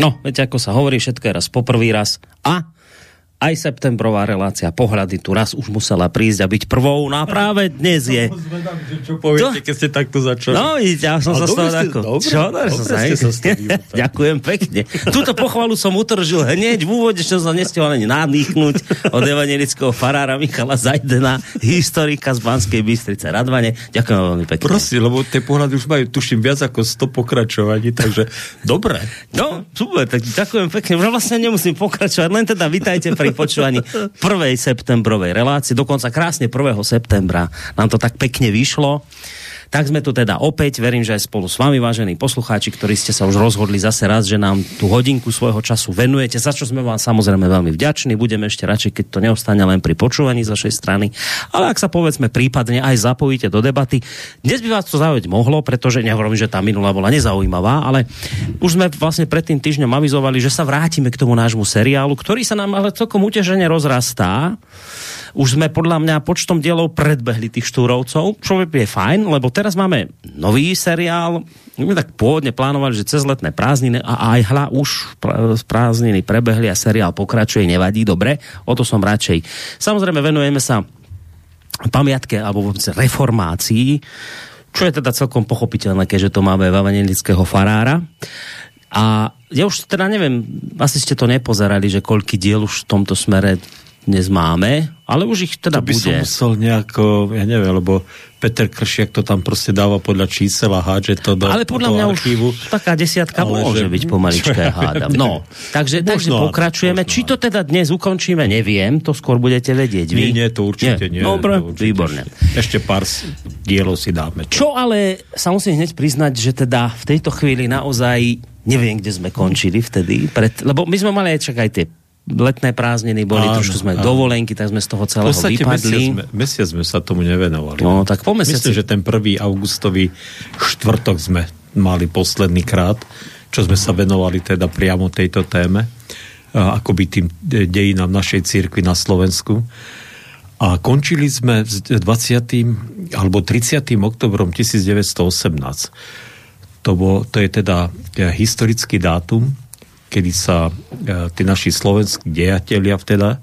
No, viete, ako sa hovorí, všetko je raz poprvý raz. A aj septembrová relácia pohľady tu raz už musela prísť a byť prvou, no a práve dnes je. Čo poviete, keď ste takto začali? No, ja som sa z toho ako... dobre, Čo? dobre som sa, ste sa. Ďakujem pekne. Túto pochvalu som utržil hneď v úvode, čo som nestihol ani nadýchnuť od evangelického farára Michala Zajdena, historika z Banskej Bystrice Radvane. Ďakujem veľmi pekne. Prosím, lebo tie pohľady už majú, tuším, viac ako 100 pokračovaní, takže dobre. No, super, tak ďakujem pekne. Už vlastne nemusím pokračovať, len teda vitajte pri počúvaní 1. septembrovej relácie, dokonca krásne 1. septembra nám to tak pekne vyšlo. Tak sme tu teda opäť, verím, že aj spolu s vami, vážení poslucháči, ktorí ste sa už rozhodli zase raz, že nám tú hodinku svojho času venujete, za čo sme vám samozrejme veľmi vďační. Budeme ešte radšej, keď to neostane len pri počúvaní z vašej strany. Ale ak sa povedzme prípadne aj zapojíte do debaty, dnes by vás to zaujať mohlo, pretože nehovorím, že tá minulá bola nezaujímavá, ale už sme vlastne pred tým týždňom avizovali, že sa vrátime k tomu nášmu seriálu, ktorý sa nám ale celkom utešene rozrastá už sme podľa mňa počtom dielov predbehli tých štúrovcov, čo je fajn, lebo teraz máme nový seriál, my tak pôvodne plánovali, že cez letné prázdniny a aj hla už prázdniny prebehli a seriál pokračuje, nevadí, dobre, o to som radšej. Samozrejme venujeme sa pamiatke alebo vôbec reformácii, čo je teda celkom pochopiteľné, keďže to máme evangelického farára. A ja už teda neviem, asi ste to nepozerali, že koľký diel už v tomto smere dnes máme, ale už ich teda to by bude. som musel nejako, ja neviem, lebo Peter Kršiak to tam proste dáva podľa čísel a hádže to do Ale podľa mňa archívu. už taká desiatka Ale môže že- byť pomalička, ja hádam. No, takže, takže Možno áno, pokračujeme. možno Či to teda dnes ukončíme, neviem, to skôr budete vedieť vy. Nie, nie, to určite nie. Dobre, to určite výborne. Ešte pár dielov si dáme. Čo ale sa musím hneď priznať, že teda v tejto chvíli naozaj neviem, kde sme končili vtedy. Pred, lebo my sme mali aj čak aj tie letné prázdniny, boli Áno, trošku sme áno. dovolenky, tak sme z toho V celého mesiac vypadli. sme, mesiac sme sa tomu nevenovali. No, tak po mesiaci- Myslím, že ten 1. augustový štvrtok sme mali posledný krát, čo sme sa venovali teda priamo tejto téme, akoby tým de- dejinám našej cirkvi na Slovensku. A končili sme s 20. alebo 30. oktobrom 1918. To, bol, to je teda e, historický dátum, kedy sa e, tí naši slovenskí dejatelia vteda,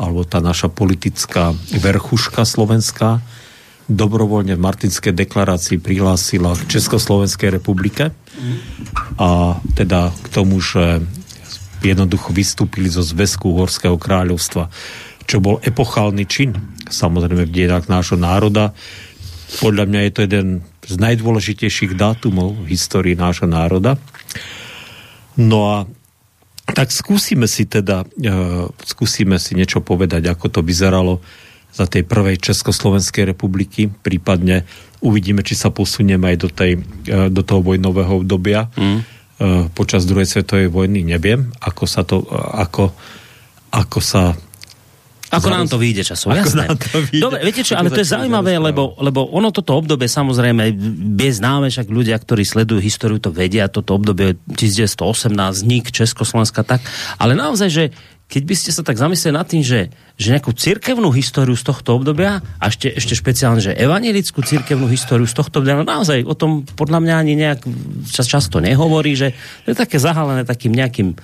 alebo tá naša politická verchuška slovenská, dobrovoľne v Martinskej deklarácii prihlásila k Československej republike a teda k tomu, že jednoducho vystúpili zo zväzku Uhorského kráľovstva, čo bol epochálny čin, samozrejme v dejinách nášho národa. Podľa mňa je to jeden z najdôležitejších dátumov v histórii nášho národa. No a tak skúsime si teda, uh, skúsime si niečo povedať, ako to vyzeralo za tej prvej Československej republiky, prípadne uvidíme, či sa posunieme aj do, tej, uh, do toho vojnového obdobia. Mm. Uh, počas druhej svetovej vojny neviem, ako sa to, uh, ako, ako sa Ako Zaraz- nám to vyjde časom, Ako jasné. nám to vyjde. Dobre, viete čo, ale to je zaujímavé, lebo, lebo ono toto obdobie samozrejme je známe, však ľudia, ktorí sledujú históriu, to vedia, toto obdobie 1918, vznik Československa, tak, ale naozaj, že keď by ste sa tak zamysleli nad tým, že, že nejakú cirkevnú históriu z tohto obdobia a ešte, ešte špeciálne, že evanelickú cirkevnú históriu z tohto obdobia, no naozaj o tom podľa mňa ani nejak čas, často nehovorí, že to je také zahalené takým nejakým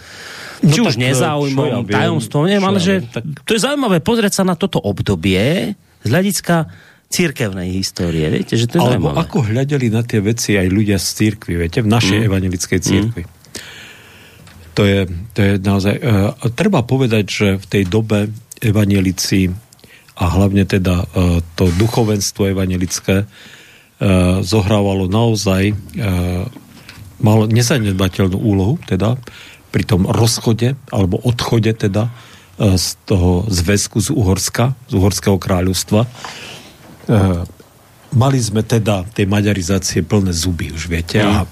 No či už tak, nezáujmom, ja tajomstvom, neviem, ale že tak- to je zaujímavé pozrieť sa na toto obdobie z hľadiska církevnej histórie. Viete, že to je Alebo zaujímavé. ako hľadeli na tie veci aj ľudia z církvy, viete, v našej mm. evangelickej církvi. Mm. To je, to je naozaj... Uh, treba povedať, že v tej dobe evangelici a hlavne teda uh, to duchovenstvo evangelické uh, zohrávalo naozaj malo nezanedbateľnú úlohu, teda pri tom rozchode alebo odchode teda z toho zväzku z Uhorska, z Uhorského kráľovstva. Mali sme teda tej maďarizácie plné zuby, už viete. A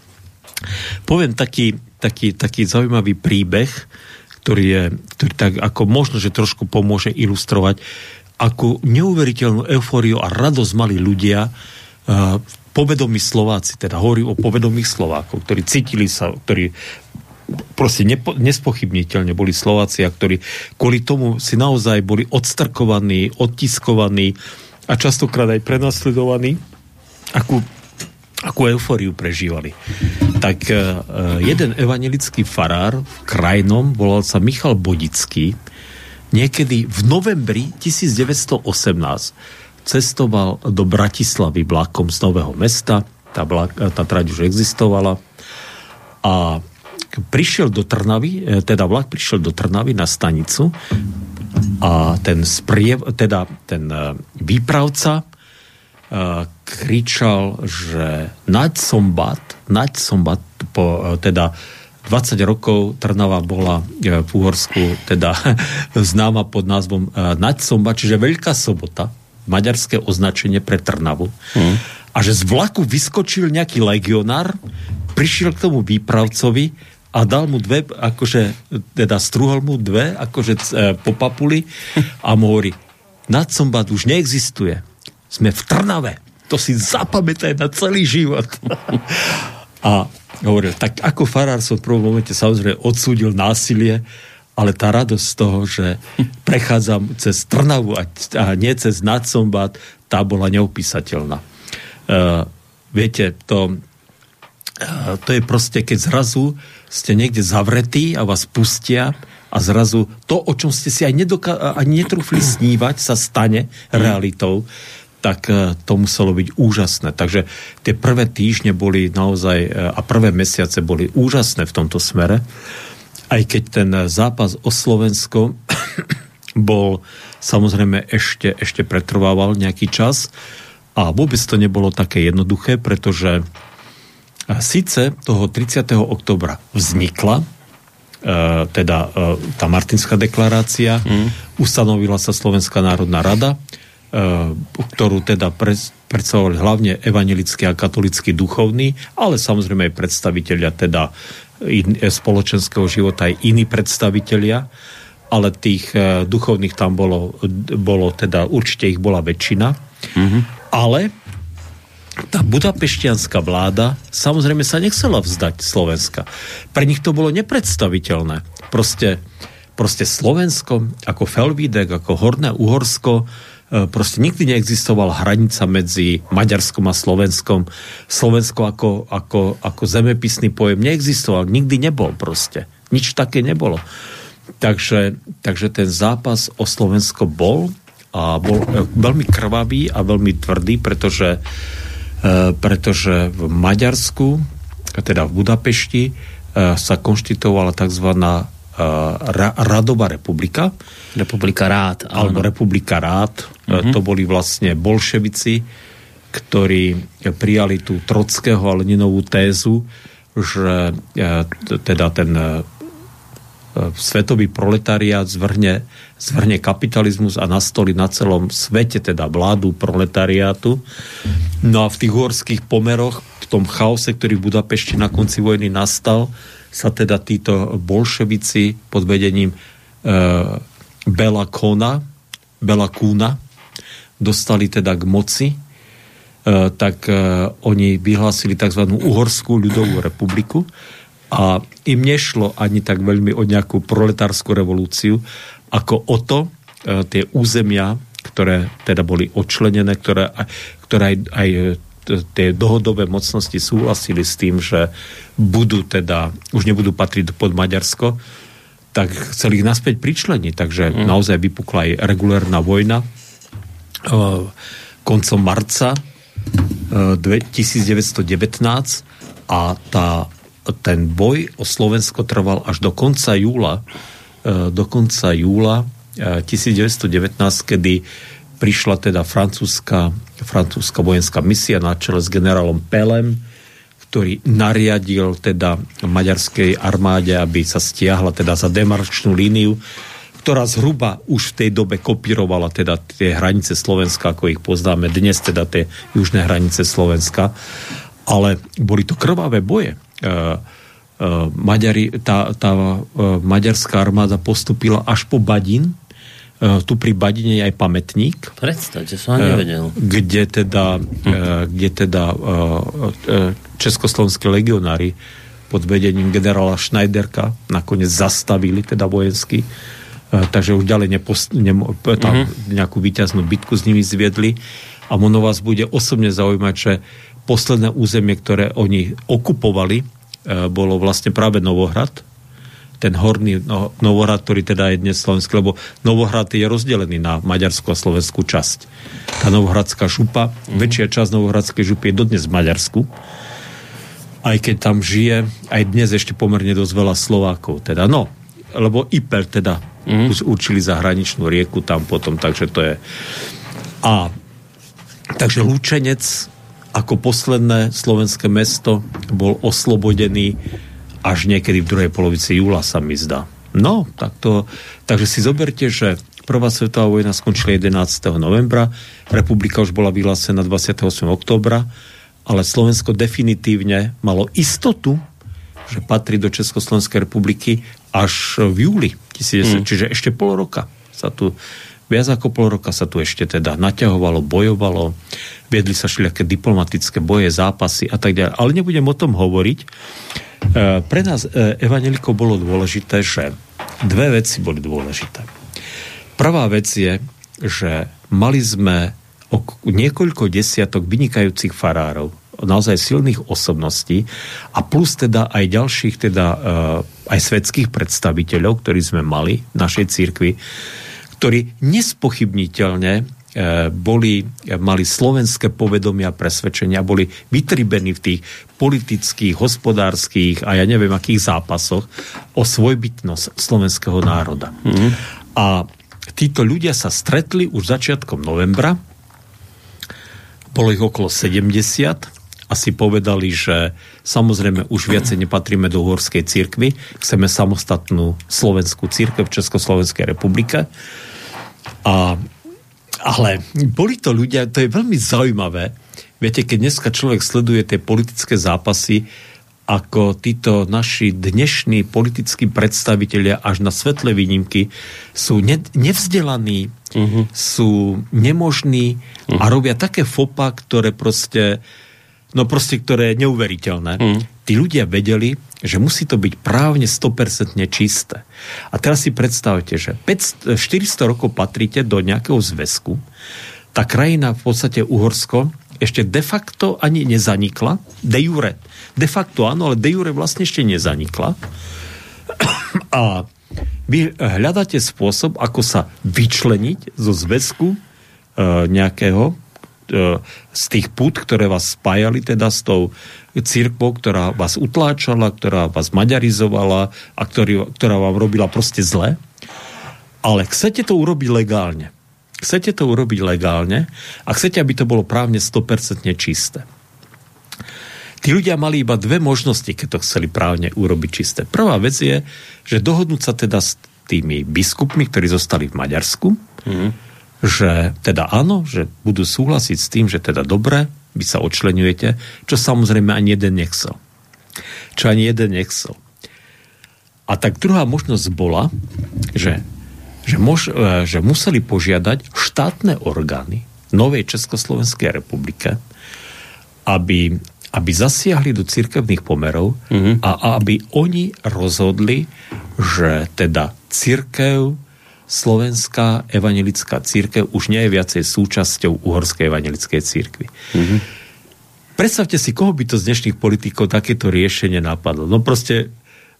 poviem taký, taký, taký zaujímavý príbeh, ktorý je, ktorý tak ako možno, že trošku pomôže ilustrovať, akú neuveriteľnú eufóriu a radosť mali ľudia uh, povedomí Slováci, teda hovorím o povedomých Slovákov, ktorí cítili sa, ktorí proste nepo, nespochybniteľne boli Slováci a ktorí kvôli tomu si naozaj boli odstrkovaní, odtiskovaní a častokrát aj prenasledovaní. Akú akú eufóriu prežívali. Tak e, jeden evangelický farár v krajnom volal sa Michal Bodický, niekedy v novembri 1918 cestoval do Bratislavy vlakom z Nového mesta, tá, vlak, tá trať už existovala a prišiel do Trnavy, e, teda vlak prišiel do Trnavy na stanicu a ten spriev, teda ten e, výpravca kričal, že naď sombat, naď sombat, po, e, teda 20 rokov Trnava bola e, v Uhorsku teda známa pod názvom e, Naď sombat, čiže Veľká sobota, maďarské označenie pre Trnavu. Hmm. A že z vlaku vyskočil nejaký legionár, prišiel k tomu výpravcovi a dal mu dve, akože, teda struhol mu dve, akože po papuli a mu hovorí, Nadsombat už neexistuje sme v Trnave. To si zapamätaj na celý život. a hovoril, tak ako farár som v prvom momente samozrejme odsúdil násilie, ale tá radosť z toho, že prechádzam cez Trnavu a, a nie cez Nadsombat, tá bola neopísateľná. Uh, viete, to, uh, to je proste, keď zrazu ste niekde zavretí a vás pustia a zrazu to, o čom ste si aj nedoka- ani netrúfli snívať, sa stane realitou tak e, to muselo byť úžasné. Takže tie prvé týždne boli naozaj e, a prvé mesiace boli úžasné v tomto smere. Aj keď ten zápas o Slovensko bol samozrejme ešte, ešte pretrvával nejaký čas a vôbec to nebolo také jednoduché, pretože e, síce toho 30. oktobra vznikla teda tá Martinská deklarácia, mm. ustanovila sa Slovenská národná rada, ktorú teda predstavovali hlavne evangelickí a katolickí duchovní, ale samozrejme aj predstavitelia teda in, eh, spoločenského života, aj iní predstavitelia, ale tých uh, duchovných tam bolo, bolo teda, určite ich bola väčšina, mm-hmm. ale tá budapeštianská vláda samozrejme sa nechcela vzdať Slovenska. Pre nich to bolo nepredstaviteľné. Proste, proste Slovensko, ako Felvídek, ako Horné Uhorsko, E, proste nikdy neexistovala hranica medzi Maďarskom a Slovenskom. Slovensko ako, ako, ako zemepisný pojem neexistoval, nikdy nebol proste. Nič také nebolo. Takže, takže ten zápas o Slovensko bol a bol e, veľmi krvavý a veľmi tvrdý, pretože, e, pretože v Maďarsku, teda v Budapešti, sa konštitovala tzv. Radová republika. Republika rád. Alebo Republika rád. Mm-hmm. To boli vlastne bolševici, ktorí prijali tú Trockého a Leninovú tézu, že e, teda ten svetový proletariát zvrhne, zvrhne kapitalizmus a nastoli na celom svete, teda vládu proletariátu. No a v tých horských pomeroch, v tom chaose, ktorý v Budapešti na konci vojny nastal, sa teda títo bolševici pod vedením e, Bela Kona, Bela Kúna, dostali teda k moci, e, tak e, oni vyhlásili tzv. Uhorskú ľudovú republiku a im nešlo ani tak veľmi o nejakú proletárskú revolúciu, ako o to, e, tie územia, ktoré teda boli odčlenené, ktoré, ktoré aj, aj tie dohodové mocnosti súhlasili s tým, že budú teda, už nebudú patriť pod Maďarsko, tak chceli ich naspäť pričleniť. Takže mm. naozaj vypukla aj regulárna vojna koncom marca 1919 eh, a tá, ten boj o Slovensko trval až do konca júla do konca júla 1919, kedy prišla teda francúzska, francúzska vojenská misia na čele s generálom Pelem, ktorý nariadil teda maďarskej armáde, aby sa stiahla teda za demarčnú líniu ktorá zhruba už v tej dobe kopírovala teda tie hranice Slovenska, ako ich poznáme dnes, teda tie južné hranice Slovenska. Ale boli to krvavé boje. Uh, uh, Maďari, tá, tá uh, maďarská armáda postupila až po Badin, tu pri Badine je aj pamätník. Predstavte, som nevedel. Kde teda, hm. kde teda československé legionári pod vedením generála Schneiderka nakoniec zastavili teda vojenský E, takže už ďalej nepost, nemo, tam mm-hmm. nejakú výťaznú bitku s nimi zviedli a ono vás bude osobne zaujímať, že posledné územie, ktoré oni okupovali, e, bolo vlastne práve Novohrad, ten horný no, Novohrad, ktorý teda je dnes slovenský, lebo Novohrad je rozdelený na maďarskú a slovenskú časť. Tá Novohradská župa, mm-hmm. väčšia časť Novohradskej župy je dodnes v Maďarsku, aj keď tam žije, aj dnes ešte pomerne dosť veľa Slovákov. Teda no, lebo Iper teda mm-hmm. určili zahraničnú rieku tam potom, takže to je... A takže Lúčenec ako posledné slovenské mesto bol oslobodený až niekedy v druhej polovici júla sa mi zdá. No, tak to, takže si zoberte, že Prvá svetová vojna skončila 11. novembra, republika už bola vyhlásená 28. oktobra, ale Slovensko definitívne malo istotu, že patrí do Československej republiky až v júli. Mm. Čiže ešte pol roka sa tu viac ako pol roka sa tu ešte teda naťahovalo, bojovalo, viedli sa všelijaké diplomatické boje, zápasy a tak ďalej. Ale nebudem o tom hovoriť, E, pre nás e, evanelikov bolo dôležité, že dve veci boli dôležité. Prvá vec je, že mali sme niekoľko desiatok vynikajúcich farárov, naozaj silných osobností a plus teda aj ďalších teda e, aj svetských predstaviteľov, ktorí sme mali v našej církvi, ktorí nespochybniteľne E, boli, mali slovenské povedomia a presvedčenia, boli vytribení v tých politických, hospodárskych a ja neviem akých zápasoch o svojbytnosť slovenského národa. Mm-hmm. A títo ľudia sa stretli už začiatkom novembra, bolo ich okolo 70 a si povedali, že samozrejme už viacej nepatríme do uhorskej církvy, chceme samostatnú slovenskú církev v Československej republike. A ale boli to ľudia, to je veľmi zaujímavé. Viete, keď dneska človek sleduje tie politické zápasy, ako títo naši dnešní politickí predstavitelia až na svetlé výnimky sú ne, nevzdelaní, uh-huh. sú nemožní uh-huh. a mhm. robia také fopa, ktoré proste no proste, ktoré je neuveriteľné. Uh-huh. Tí ľudia vedeli, že musí to byť právne 100% čisté. A teraz si predstavte, že 500, 400 rokov patríte do nejakého zväzku, tá krajina v podstate Uhorsko ešte de facto ani nezanikla, de jure. De facto áno, ale de jure vlastne ešte nezanikla. A vy hľadáte spôsob, ako sa vyčleniť zo zväzku e, nejakého z tých pút, ktoré vás spájali teda s tou církvou, ktorá vás utláčala, ktorá vás maďarizovala a ktorý, ktorá vám robila proste zle. Ale chcete to urobiť legálne. Chcete to urobiť legálne a chcete, aby to bolo právne 100% čisté. Tí ľudia mali iba dve možnosti, keď to chceli právne urobiť čisté. Prvá vec je, že dohodnúť sa teda s tými biskupmi, ktorí zostali v Maďarsku, mm. Že teda áno, že budú súhlasiť s tým, že teda dobre, vy sa odčlenujete, čo samozrejme ani jeden nechcel. Čo ani jeden nechcel. A tak druhá možnosť bola, že, že, mož, e, že museli požiadať štátne orgány Novej Československej republike, aby, aby zasiahli do cirkevných pomerov mm-hmm. a aby oni rozhodli, že teda cirkev slovenská evangelická církev už nie je viacej súčasťou uhorskej evangelickej církvy. Mm-hmm. Predstavte si, koho by to z dnešných politikov takéto riešenie napadlo. No proste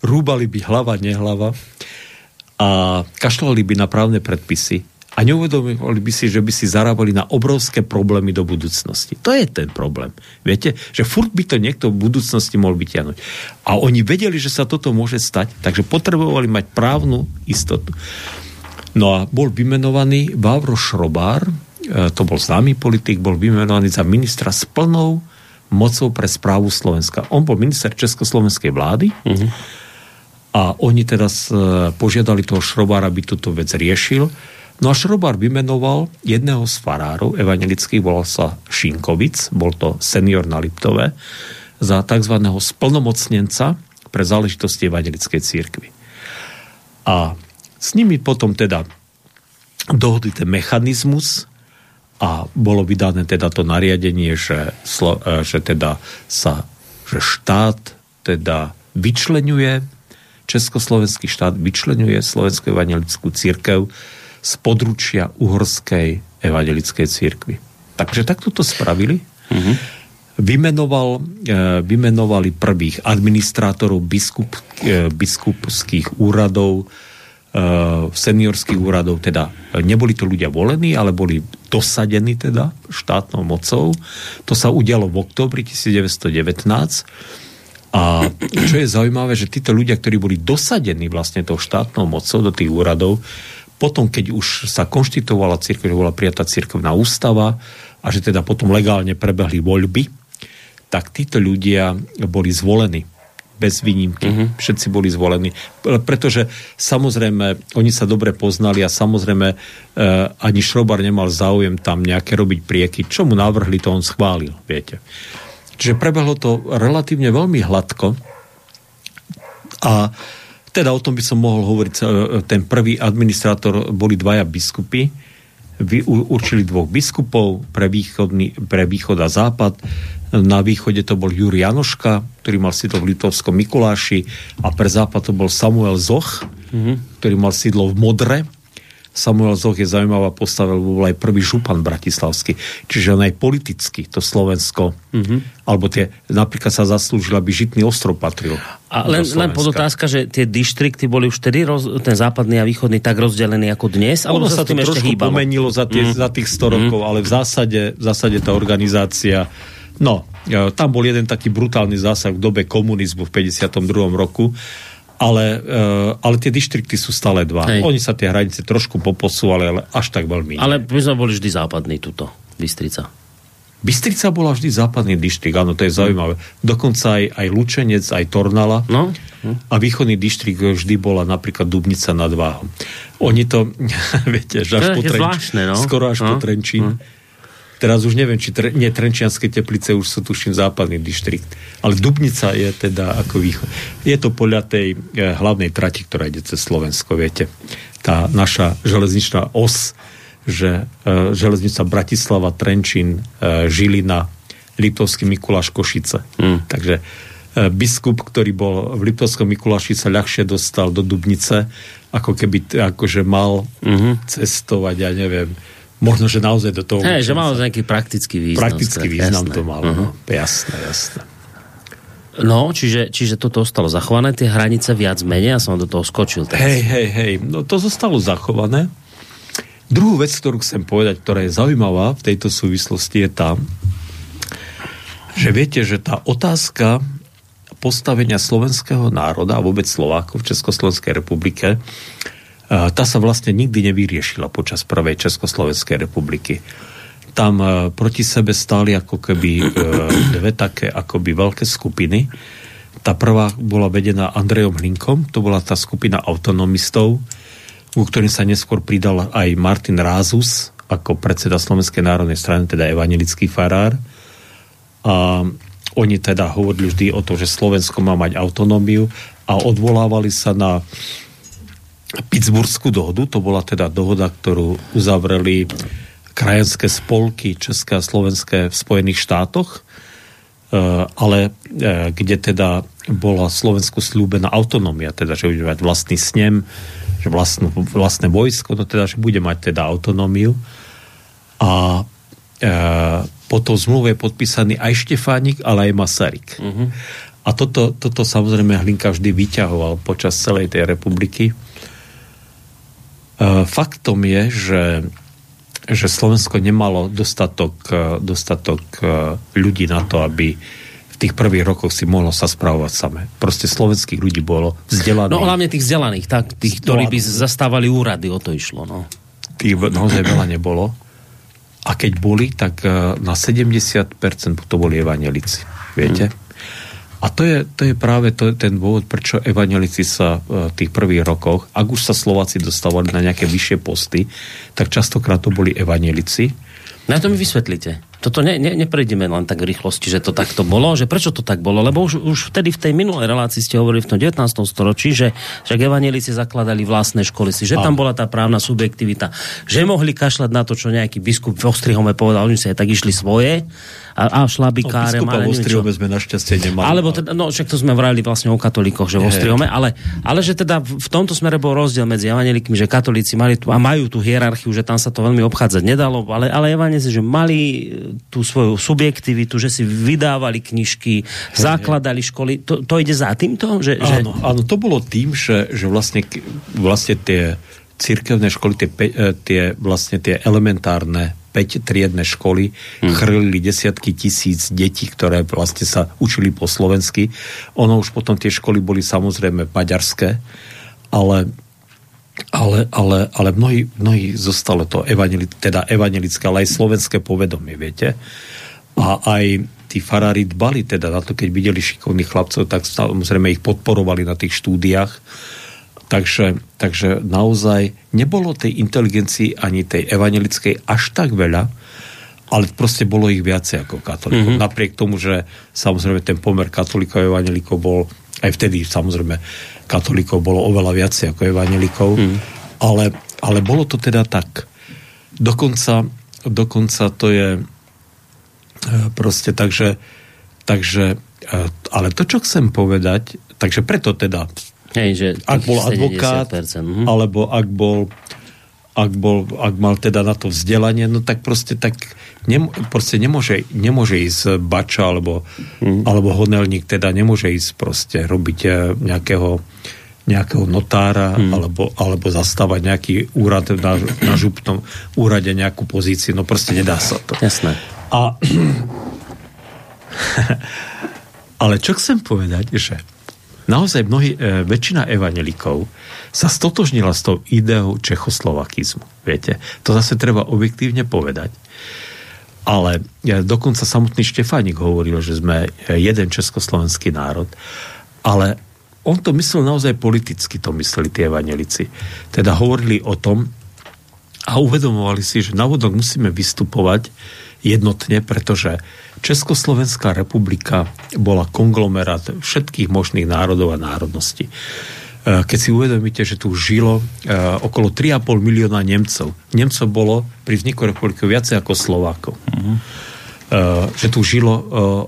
rúbali by hlava, nehlava a kašľali by na právne predpisy a neuvedomili by si, že by si zarábali na obrovské problémy do budúcnosti. To je ten problém. Viete, že furt by to niekto v budúcnosti mohol vyťahnuť. A oni vedeli, že sa toto môže stať, takže potrebovali mať právnu istotu. No a bol vymenovaný Vávro Šrobár, e, to bol známy politik, bol vymenovaný za ministra s plnou mocou pre správu Slovenska. On bol minister Československej vlády uh-huh. a oni teraz e, požiadali toho Šrobára, aby túto vec riešil. No a Šrobár vymenoval jedného z farárov evangelických, volal sa Šinkovic, bol to senior na Liptove, za tzv. splnomocnenca pre záležitosti evangelickej církvy. A s nimi potom teda dohodli ten mechanizmus a bolo vydané teda to nariadenie, že, e, že teda sa, že štát teda vyčlenuje, Československý štát vyčlenuje Slovenskú evangelickú církev z područia uhorskej evangelickej církvy. Takže takto to spravili. Mm-hmm. vymenoval, e, vymenovali prvých administrátorov biskup, e, biskupských úradov, seniorských úradov, teda neboli to ľudia volení, ale boli dosadení teda štátnou mocou. To sa udialo v oktobri 1919 a čo je zaujímavé, že títo ľudia, ktorí boli dosadení vlastne tou štátnou mocou do tých úradov, potom, keď už sa konštituovala církev, že bola prijatá církevná ústava a že teda potom legálne prebehli voľby, tak títo ľudia boli zvolení bez výnimky. Uh-huh. Všetci boli zvolení. Pretože samozrejme, oni sa dobre poznali a samozrejme e, ani Šrobar nemal záujem tam nejaké robiť prieky. Čo mu navrhli, to on schválil, viete. Čiže prebehlo to relatívne veľmi hladko a teda o tom by som mohol hovoriť. E, ten prvý administrátor boli dvaja biskupy, určili dvoch biskupov pre, východný, pre východ a západ. Na východe to bol Juri Janoška, ktorý mal sídlo v Litovskom Mikuláši a pre západ to bol Samuel Zoch, mm-hmm. ktorý mal sídlo v Modre Samuel Zoch je zaujímavá postava, lebo bol aj prvý župan bratislavský. Čiže on aj politicky to Slovensko, mm-hmm. alebo tie, napríklad sa zaslúžil, aby Žitný ostrov patril. A len, len podotázka, že tie dištrikty boli už vtedy, roz, ten západný a východný, tak rozdelený ako dnes? Alebo ono sa, sa to trošku hýbalo? pomenilo za, tie, mm. za tých 100 rokov, mm. ale v zásade, v zásade tá organizácia No, tam bol jeden taký brutálny zásah v dobe komunizmu v 52. roku ale, uh, ale tie dištrikty sú stále dva. Hej. Oni sa tie hranice trošku poposúvali, ale až tak veľmi. Ale my sme boli vždy západný tuto, Bystrica. Bystrica bola vždy západný dištrik, áno, to je zaujímavé. Dokonca aj, aj Lučenec, aj Tornala. No. A východný dištrik vždy bola napríklad Dubnica nad Váhom. Oni to, viete, že až to po Trenčín, no? skoro až no. po Trenčín. No Teraz už neviem, či tre, nie, Trenčianske teplice už sú tuším západný dištrikt. Ale Dubnica je teda ako východ. Je to podľa tej e, hlavnej trati, ktorá ide cez Slovensko, viete. Tá naša železničná os, že e, železnica Bratislava, Trenčín, e, Žilina, Liptovský Mikuláš, Košice. Hmm. Takže biskup, ktorý bol v Liptovskom Mikuláši sa ľahšie dostal do Dubnice, ako keby akože mal mm-hmm. cestovať, ja neviem, možno, že naozaj do toho... Hej, že malo nejaký praktický význam. Praktický význam jasné. to malo. Uh-huh. Jasné, jasné. No, čiže, čiže toto ostalo zachované, tie hranice viac menej, ja som do toho skočil. Teraz. Hej, hej, hej, no to zostalo zachované. Druhú vec, ktorú chcem povedať, ktorá je zaujímavá v tejto súvislosti, je tá, že viete, že tá otázka postavenia slovenského národa a vôbec Slovákov v Československej republike tá sa vlastne nikdy nevyriešila počas prvej Československej republiky. Tam e, proti sebe stáli ako keby e, dve také akoby veľké skupiny. Tá prvá bola vedená Andrejom Hlinkom, to bola tá skupina autonomistov, u ktorým sa neskôr pridal aj Martin Rázus ako predseda Slovenskej národnej strany, teda evangelický farár. A oni teda hovorili vždy o to, že Slovensko má mať autonómiu a odvolávali sa na Pittsburghskú dohodu, to bola teda dohoda, ktorú uzavreli krajanské spolky České a Slovenské v Spojených štátoch, e, ale e, kde teda bola Slovensku slúbená autonómia, teda, že bude mať vlastný snem, že vlastnú, vlastné vojsko, no teda, že bude mať teda autonómiu. A e, po to zmluve je podpísaný aj Štefánik, ale aj Masaryk. Uh-huh. A toto, toto samozrejme Hlinka vždy vyťahoval počas celej tej republiky. E, faktom je, že, že Slovensko nemalo dostatok, e, dostatok e, ľudí na to, aby v tých prvých rokoch si mohlo sa spravovať samé. Proste slovenských ľudí bolo vzdelaných. No hlavne tých vzdelaných, tak, tých, ktorí by zastávali úrady, o to išlo. No. Tých naozaj veľa nebolo. A keď boli, tak na 70% to boli evanelici. Viete? Hmm. A to je, to je práve to, ten dôvod, prečo evanelici sa v tých prvých rokoch, ak už sa Slováci dostávali na nejaké vyššie posty, tak častokrát to boli evanelici. Na to mi vysvetlíte. Toto ne, ne, neprejdeme len tak rýchlosti, že to takto bolo, že prečo to tak bolo, lebo už, už vtedy v tej minulej relácii ste hovorili v tom 19. storočí, že, že evanelici zakladali vlastné školy si, že tam bola tá právna subjektivita, že mohli kašľať na to, čo nejaký biskup v Ostrihome povedal, oni si aj tak išli svoje a, a šlabikáre. No, ale v Ostrihome sme našťastie nemali. Alebo teda, no však to sme vrali vlastne o katolíkoch, že v Ostrihome, ale, ale že teda v tomto smere bol rozdiel medzi evanelikmi, že katolíci mali tu, a majú tú hierarchiu, že tam sa to veľmi obchádzať nedalo, ale, ale evanelici, že mali tú svoju subjektivitu, že si vydávali knižky, zakladali školy. To, to ide za týmto? Že, že... Áno, áno, to bolo tým, že, že vlastne, vlastne tie cirkevné školy, tie, e, tie, vlastne tie elementárne 5 triedne školy hmm. chrlili desiatky tisíc detí, ktoré vlastne sa učili po slovensky. Ono už potom tie školy boli samozrejme maďarské, ale ale, ale, ale mnohí, mnohí zostalo to evangeli, teda evangelické, ale aj slovenské povedomie, viete. A aj tí farári dbali teda na to, keď videli šikovných chlapcov, tak samozrejme ich podporovali na tých štúdiách Takže, takže naozaj nebolo tej inteligencii ani tej evangelickej až tak veľa, ale proste bolo ich viacej ako katolíkov. Mm-hmm. Napriek tomu, že samozrejme ten pomer katolíkov a evangelikov bol aj vtedy samozrejme katolíkov bolo oveľa viacej ako evangelikov, mm. ale, ale bolo to teda tak. Dokonca, dokonca to je e, proste takže, takže e, ale to, čo chcem povedať, takže preto teda Hej, že ak bol advokát, mhm. alebo ak bol ak, bol, ak mal teda na to vzdelanie, no tak proste tak nem, proste nemôže, nemôže ísť bača alebo, mm. alebo honelník, teda nemôže ísť proste robiť eh, nejakého, nejakého notára mm. alebo, alebo zastávať nejaký úrad na, na župnom úrade nejakú pozíciu, no proste nedá sa to. Jasné. A, ale čo chcem povedať, že naozaj mnohí, e, väčšina evanelikov sa stotožnila s tou ideou čechoslovakizmu. Viete, to zase treba objektívne povedať. Ale e, dokonca samotný Štefánik hovoril, že sme e, jeden československý národ, ale on to myslel naozaj politicky, to mysleli tie evanelici. Teda hovorili o tom a uvedomovali si, že navodok musíme vystupovať jednotne, pretože Československá republika bola konglomerát všetkých možných národov a národností. E, keď si uvedomíte, že tu žilo e, okolo 3,5 milióna Nemcov. Nemcov bolo pri vzniku republiky viacej ako Slovákov. Uh-huh. Že tu žilo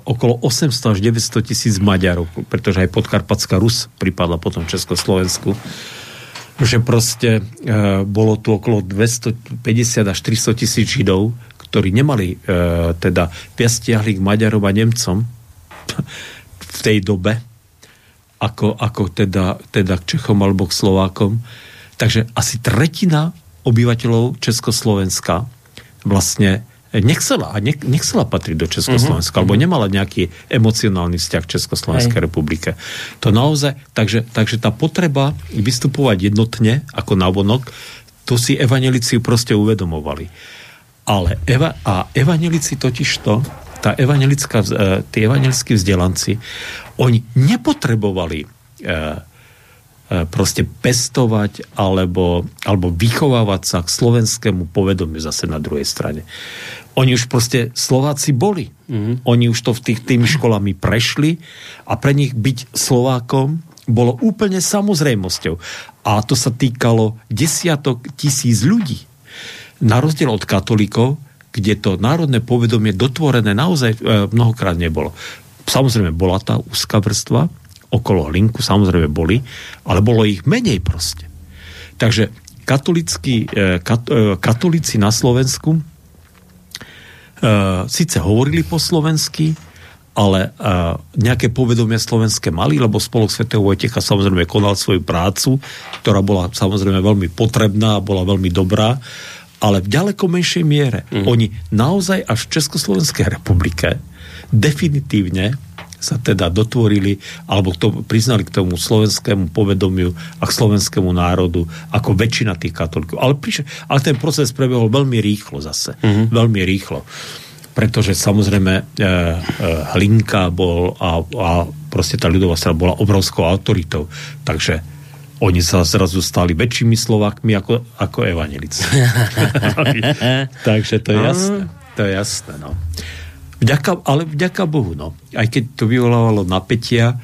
okolo 800 až 900 tisíc Maďarov, pretože aj podkarpatská Rus pripadla potom Československu že proste bolo tu okolo 250 až 300 tisíc Židov, ktorí nemali e, teda piastiahli k Maďarov a Nemcom v tej dobe, ako, ako teda, teda k Čechom alebo k Slovákom. Takže asi tretina obyvateľov Československa vlastne nechcela, a nechcela patriť do Československa, uh-huh. alebo nemala nejaký emocionálny vzťah k Československej Hej. republike. To naozaj, takže, takže tá potreba vystupovať jednotne ako návonok, to si evanelici proste uvedomovali. Ale eva, a evanelici totiž to, tá evangelická, e, tí evangelickí vzdelanci, oni nepotrebovali e, e, proste pestovať alebo, alebo vychovávať sa k slovenskému povedomiu zase na druhej strane. Oni už proste Slováci boli. Mm-hmm. Oni už to v tých tými školami prešli a pre nich byť Slovákom bolo úplne samozrejmosťou. A to sa týkalo desiatok tisíc ľudí na rozdiel od katolíkov, kde to národné povedomie dotvorené naozaj e, mnohokrát nebolo. Samozrejme bola tá úzka vrstva, okolo linku samozrejme boli, ale bolo ich menej proste. Takže katolickí, e, kat, e, katolíci na Slovensku síce hovorili po slovensky, ale uh, nejaké povedomie slovenské mali, lebo Spolok svätého Vojtecha samozrejme konal svoju prácu, ktorá bola samozrejme veľmi potrebná a bola veľmi dobrá ale v ďaleko menšej miere. Mm. Oni naozaj až v Československej republike definitívne sa teda dotvorili, alebo to, priznali k tomu slovenskému povedomiu a k slovenskému národu ako väčšina tých katolíkov. Ale, ale ten proces prebehol veľmi rýchlo zase. Mm-hmm. Veľmi rýchlo. Pretože samozrejme e, e, Hlinka bol a, a proste tá ľudová strana bola obrovskou autoritou. Takže oni sa zrazu stali väčšími Slovakmi ako, ako evanelici. Takže to je jasné. To je jasné, no. Vďaka, ale vďaka Bohu, no. Aj keď to vyvolávalo napätia,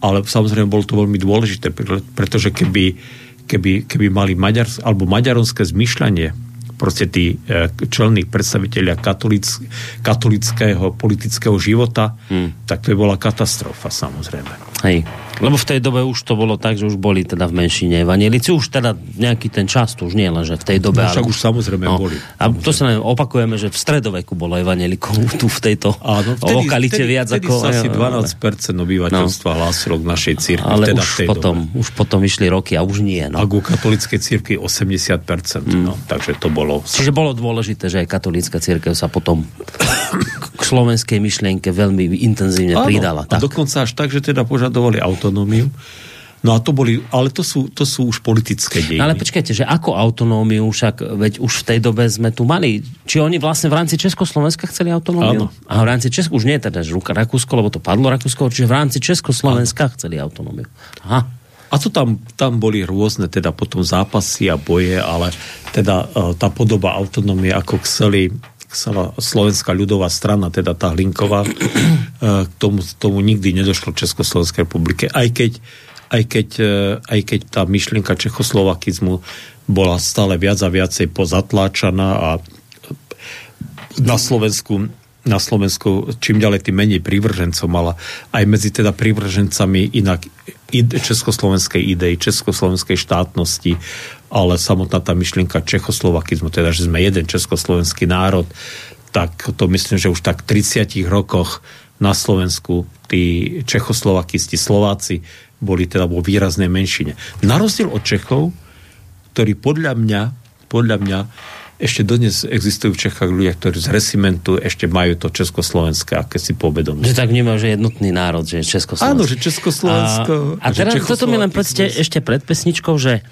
ale samozrejme bolo to veľmi dôležité, pretože keby, keby, keby mali maďar, alebo maďaronské zmyšľanie, proste tí e, čelní predstavitelia katolic, katolického politického života, hmm. tak to je bola katastrofa, samozrejme. Hej. Lebo v tej dobe už to bolo tak, že už boli teda v menšine evanielici, už teda nejaký ten čas, to už nie len, že v tej dobe. No, však už samozrejme no, boli. A to sa len opakujeme, že v stredoveku bolo evanielikov tu v tejto Áno, vtedy, lokalite vtedy, viac vtedy ako... Vtedy asi 12% obyvateľstva no. hlásilo k našej církvi. Ale teda už, v tej potom, dobe. už potom išli roky a už nie. No. A ku katolíckej církvi 80%. Mm. No, takže to bolo... Čiže bolo dôležité, že aj katolícka církev sa potom k slovenskej myšlienke veľmi intenzívne Áno, pridala. A Tak. dokonca až tak, že teda požadovali autonómiu. No a to boli, ale to sú, to sú už politické dejiny. No ale počkajte, že ako autonómiu, však veď už v tej dobe sme tu mali. Či oni vlastne v rámci Československa chceli autonómiu? Áno. A v rámci Česku, už nie teda Rakúsko, lebo to padlo Rakúsko, čiže v rámci Československa chceli autonómiu. Aha. A to tam, tam boli rôzne teda potom zápasy a boje, ale teda e, tá podoba autonómie, ako chceli Slovenská ľudová strana, teda tá Hlinková, e, k tomu, tomu nikdy nedošlo v Československej republike. Aj keď, aj keď, e, aj keď tá myšlienka čechoslovakizmu bola stále viac a viacej pozatláčaná a na Slovensku na Slovensku čím ďalej tým menej prívržencov mala aj medzi teda prívržencami inak československej idei, československej štátnosti, ale samotná tá myšlienka čechoslovakizmu, teda, že sme jeden československý národ, tak to myslím, že už tak v 30 rokoch na Slovensku tí čechoslovakisti, Slováci boli teda vo výraznej menšine. Na rozdiel od Čechov, ktorí podľa mňa, podľa mňa ešte dodnes existujú v Čechách ľudia, ktorí z resimentu ešte majú to československé, aké si povedomie. Že tak vnímajú, že jednotný národ, že Československo. Áno, že Československo... A, a teraz toto mi len povedzte ešte pred pesničkou, že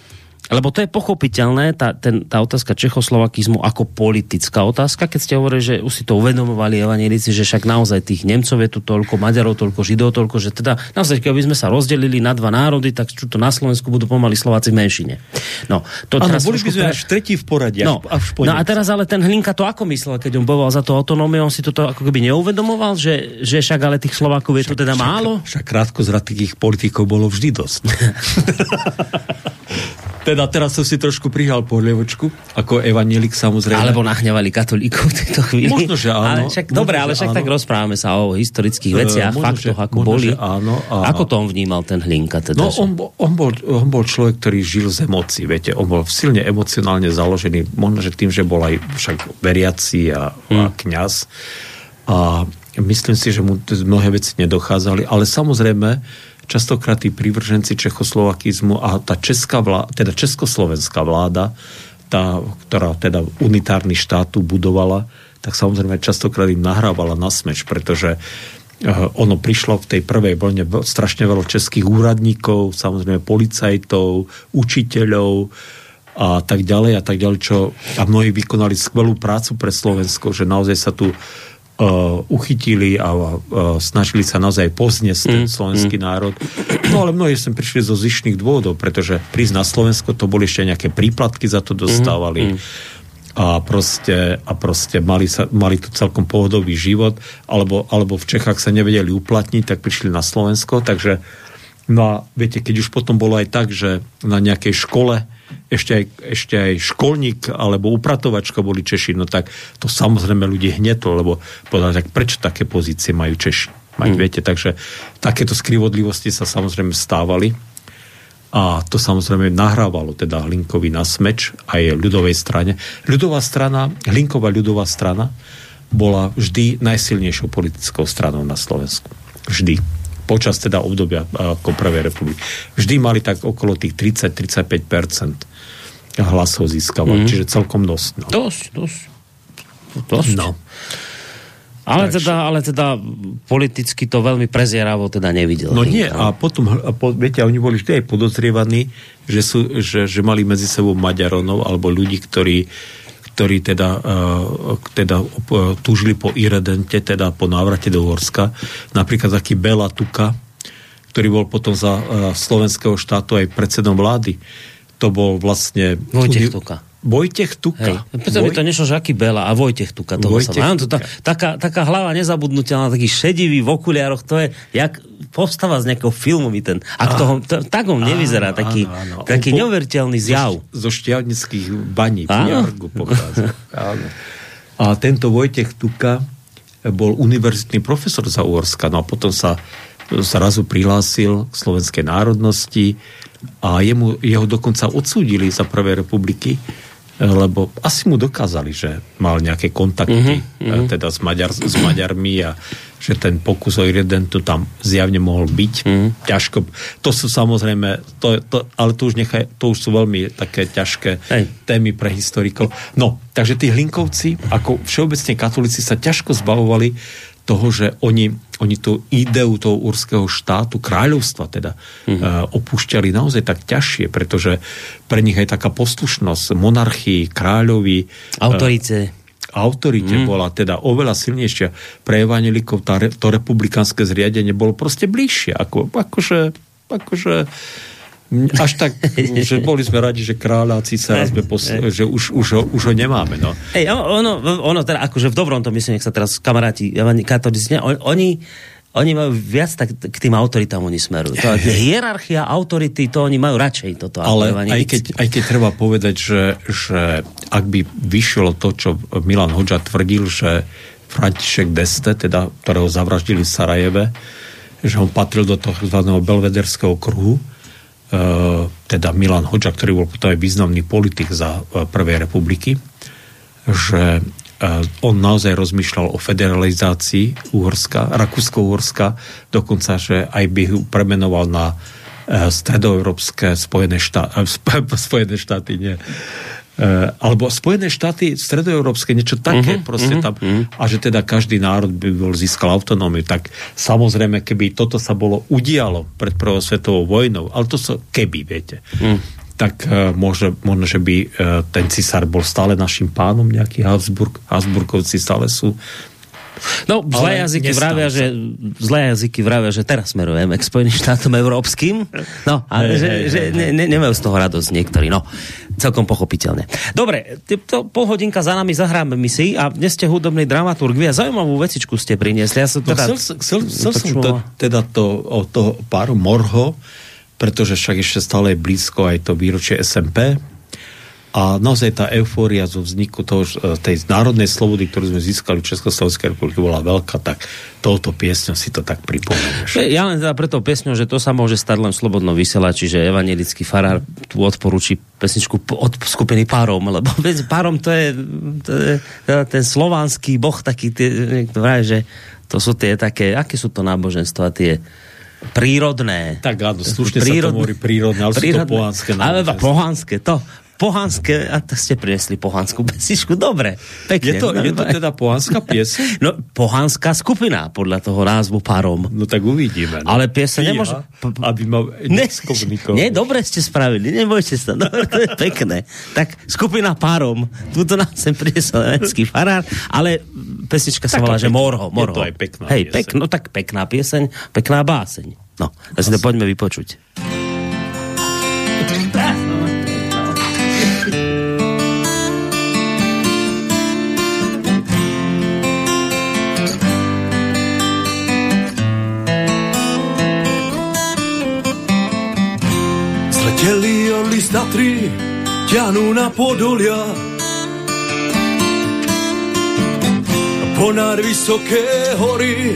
lebo to je pochopiteľné, tá, ten, tá otázka čechoslovakizmu ako politická otázka, keď ste hovorili, že už si to uvedomovali evanílici, že však naozaj tých Nemcov je tu toľko, Maďarov toľko, Židov toľko, že teda naozaj, keby sme sa rozdelili na dva národy, tak čo to na Slovensku budú pomaly Slováci v menšine. No, to Áno, teraz boli by sme pre- až tretí v poradí. No, až, až po no a teraz ale ten Hlinka to ako myslel, keď on bojoval za to autonómiu, on si toto ako keby neuvedomoval, že, že však ale tých Slovákov je tu teda málo? Však krátko zratých politikov bolo vždy dosť. teda teraz som si trošku prihal polievočku, ako evanielik samozrejme. Alebo nahňavali katolíkov v tejto chvíli. Možno, že áno. Ale však, Možno, dobre, ale však áno. tak rozprávame sa o historických Eh, veciach, možno, faktoch, že- ako možno, boli. áno, a- Ako to on vnímal, ten Hlinka? Teda, No že... on, bol- on, bol, on bol človek, ktorý žil z emócií, viete, on bol silne emocionálne založený, možno, že tým, že bol aj však veriaci a, Hm. a kňaz. A myslím si, že mu mnohé veci nedochádzali, ale samozrejme, častokrát tí prívrženci čechoslovakizmu a tá česká vláda, teda československá vláda, tá, ktorá teda unitárny štát tu budovala, tak samozrejme častokrát im nahrávala na smeč, pretože eh, ono prišlo v tej prvej vlne strašne veľa českých úradníkov, samozrejme policajtov, učiteľov a tak ďalej a tak ďalej, čo a mnohí vykonali skvelú prácu pre Slovensko, že naozaj sa tu uh, uchytili a uh, snažili sa naozaj pozniesť ten Mm, slovenský národ. No ale mnohí sem prišli zo zišných dôvodov, pretože prísť na Slovensko to boli ešte nejaké príplatky za to dostávali. A proste, a proste mali, sa, mali tu celkom pohodový život, alebo, alebo v Čechách sa nevedeli uplatniť, tak prišli na Slovensko, takže no a viete, keď už potom bolo aj tak, že na nejakej škole ešte aj, ešte aj školník alebo upratovačka boli Češi, no tak to samozrejme ľudí hnetlo, lebo povedali, tak prečo také pozície majú Češi? Mať, mm. viete, takže takéto skrivodlivosti sa samozrejme stávali a to samozrejme nahrávalo teda Hlinkovi na smeč aj ľudovej strane. Ľudová strana, Hlinková ľudová strana bola vždy najsilnejšou politickou stranou na Slovensku. Vždy. Počas teda obdobia ako Prvej republiky. Vždy mali tak okolo tých 30-35% hlasov získavať, mm. čiže celkom dosť. No. Dosť, dosť. Dosť. no. Ale, Takže- teda, ale teda politicky to veľmi prezieravo teda nevidel. No nie, a potom, a po, viete, oni boli vždy aj podozrievaní, že, sú, že, že mali medzi sebou Maďaronov alebo ľudí, ktorí, ktorí teda, uh, teda uh, túžili po iredente, teda po návrate do Horska. Napríklad taký Bela Tuka, ktorý bol potom za uh, slovenského štátu aj predsedom vlády. To bol vlastne... Vojtech Tuka. Vojtech Hej. Tuka. Preto mi to nešlo, že aký Bela a Vojtech Tuka. Toho Vojtech sa mám tu tá, taká, taká hlava nezabudnutelná, taký šedivý v okuliároch, to je jak postava z nejakého filmu mi ten. Ak toho, to, tak on nevyzerá, Áno, taký, áno, áno. taký po- neuveriteľný zjav. Zo šťavnických baní v. Jargu pochádza. A tento Vojtech Tuka bol univerzitný profesor za Uhorska, no a potom sa zrazu prihlásil k slovenskej národnosti a jemu, jeho dokonca odsúdili za Prvej republiky, lebo asi mu dokázali, že mal nejaké kontakty mm-hmm. teda s, Maďar, s Maďarmi a že ten pokus o identu tam zjavne mohol byť. Mm-hmm. Ťažko. To sú samozrejme, to, to, ale to už, nechaj, to už sú veľmi také ťažké Hej. témy pre historikov. No, takže tí Hlinkovci, ako všeobecne katolíci, sa ťažko zbavovali toho, že oni, oni tú ideu toho úrského štátu, kráľovstva teda, mm-hmm. uh, opúšťali naozaj tak ťažšie, pretože pre nich aj taká poslušnosť monarchii, kráľovi... Autorice. Uh, autorite mm. bola teda oveľa silnejšia. Pre evanelikov tá, to republikánske zriadenie bolo proste bližšie. Ako, akože, akože až tak, že boli sme radi, že kráľa Cicera sme posl- že už, už, ho, už ho nemáme. No. Hej, ono, ono teda, akože v dobrom to myslím, nech sa teraz kamaráti katolíci, oni, oni majú viac tak k tým autoritám oni smerujú. To, hierarchia autority, to oni majú radšej toto. Ale aj keď, aj keď treba povedať, že, že ak by vyšlo to, čo Milan Hoďa tvrdil, že František Deste, teda, ktorého zavraždili v Sarajeve, že on patril do toho belvederského kruhu, teda Milan Hoďa, ktorý bol potom aj významný politik za e, Prvej republiky, že e, on naozaj rozmýšľal o federalizácii Uhorska, Rakúsko-Uhorska, dokonca, že aj by ho premenoval na stredoeurópske Spojené štáty, Spojené štáty, nie, alebo Spojené štáty stredoeurópske, niečo také, uh-huh, proste uh-huh, tam, uh-huh. a že teda každý národ by bol získal autonómiu, tak samozrejme, keby toto sa bolo udialo pred prvou svetovou vojnou, ale to sa keby, viete, uh-huh. tak uh, môže, možno, že by uh, ten cisár bol stále našim pánom, nejaký Habsburg, Habsburgovci stále sú No, zlé jazyky, vravia, že, zlé jazyky vravia, že teraz smerujeme k Spojeným štátom európskym. No, ale hey, že, hey, že hey, ne, ne, nemajú z toho radosť niektorí. No, celkom pochopiteľne. Dobre, to pol hodinka za nami zahráme my si a dnes ste hudobný dramaturg. a zaujímavú vecičku ste priniesli. Ja som teda, no, chcel, chcel, chcel som to, teda to, o to páru Morho, pretože však ešte stále je blízko aj to výročie SMP, a naozaj tá eufória zo vzniku toho, e, tej národnej slobody, ktorú sme získali v Československej republike, bola veľká, tak touto piesňou si to tak pripomenieš. Ja len teda preto piesňou, že to sa môže stať len slobodno vysielači, že evangelický farár tu odporúči pesničku od skupiny Párom, lebo Párom to je, to je teda ten slovanský boh taký, tie, vraj, že to sú tie také, aké sú to náboženstva, tie prírodné. Tak áno, slušne prírodné, sa to hovorí prírodné, ale prírodné, sú to pohanské. Ale pohanské, to pohanské, a to ste prinesli pohanskú pesničku, dobre, pekne. Je to, je to teda pohanská pieseň? No, pohanská skupina, podľa toho názvu párom. No tak uvidíme. No. Ale pieseň nemôže... Aby ma ne, nie, dobre ste spravili, nebojte sa, dobre, to je pekné. Tak skupina párom, tuto nám sem priniesol nemecký farár, ale pesnička sa volá, že Morho. Morho. Je to aj pekná Hej, pek, no tak pekná pieseň, pekná báseň. No, ja si to poďme vypočuť. Z Tatry ťahnú na Podolia. Ponad vysoké hory,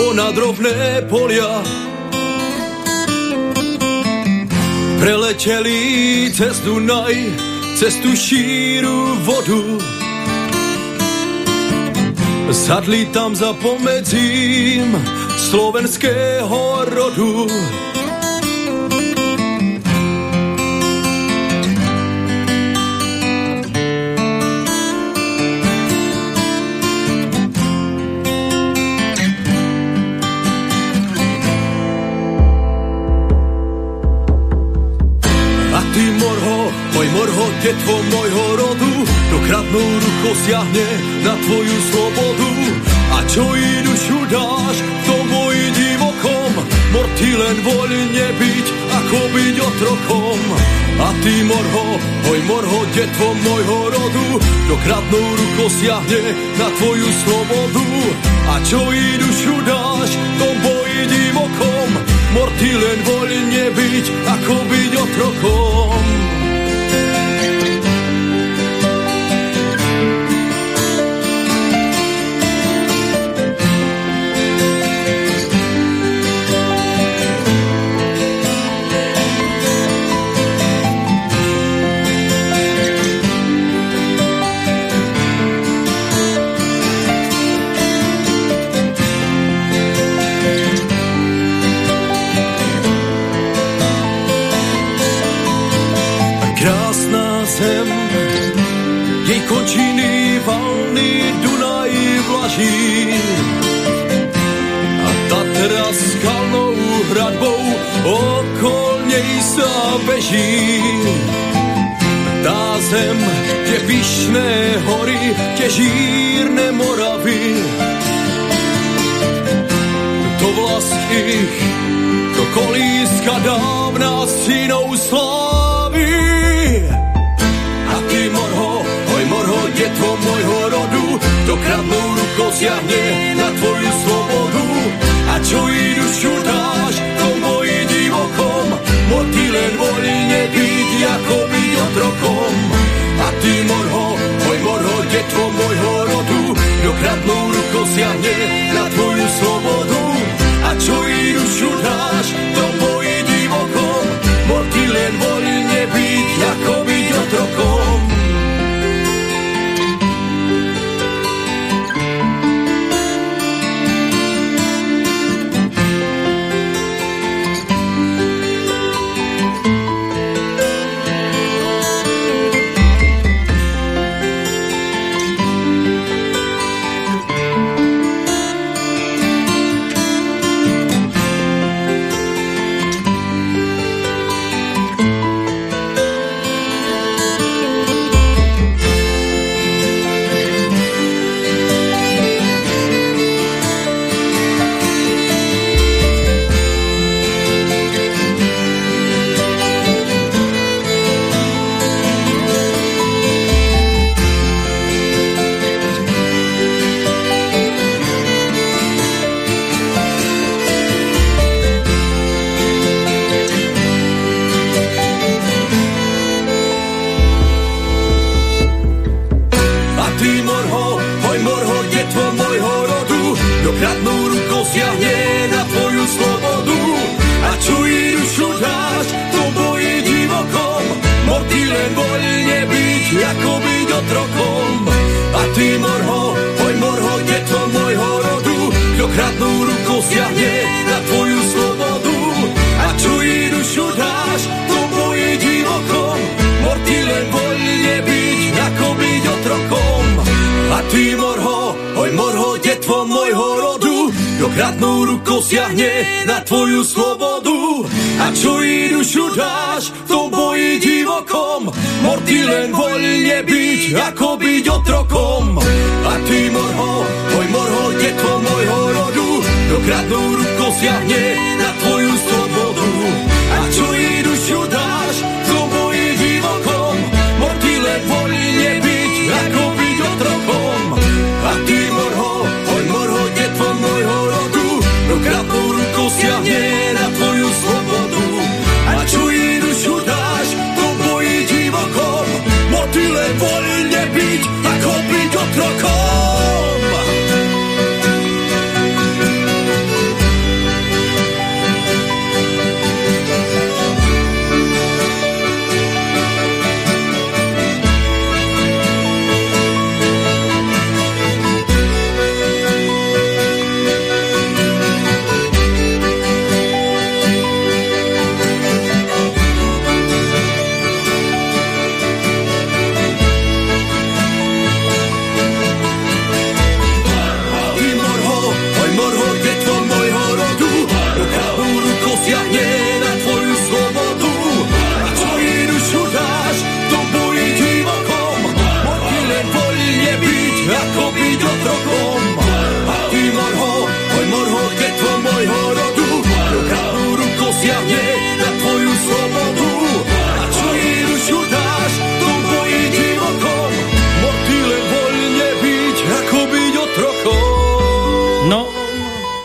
ponad rovné polia. Preleteli cez Dunaj, cez tú šíru vodu. Sadli tam za pomedzím slovenského rodu. Detvo môjho rodu, to kradnou rucho siahne na tvoju slobodu. A čo i dušu dáš, to boji divokom, morty len voľne byť, ako byť otrokom. Hory, detvo môjho rodu, do kradnou rukou siahne na tvoju slobodu. A čo i dušu dáš, to boji divokom, ty len voľne byť, ako byť otrokom. Voľne byť, ako byť otrokom. A ty morho, hoj morho, detvo môjho rodu, do kradnou rukou siahne na tvoju slobodu. A čo i dušu dáš, to boji divokom, ty len voľne byť, ako byť otrokom. A ty morho, hoj morho, detvo môjho rodu, do kradnou rukou siahne na tvoju slobodu. A čo i dušu dáš, to boji divokom, ty len voľne byť, ako byť otrokom. A ty morho, hoj morho, detvo môjho rodu, do kradnou rukou siahne na tvoju slobodu. A čo i dušu dáš, to boji divokom, ty len voľne byť, ako byť otrokom. A ty morho, hoj morho, detvo môjho rodu, do kradnou rukou siahne na ty len voľne byť, ako byť otrokom.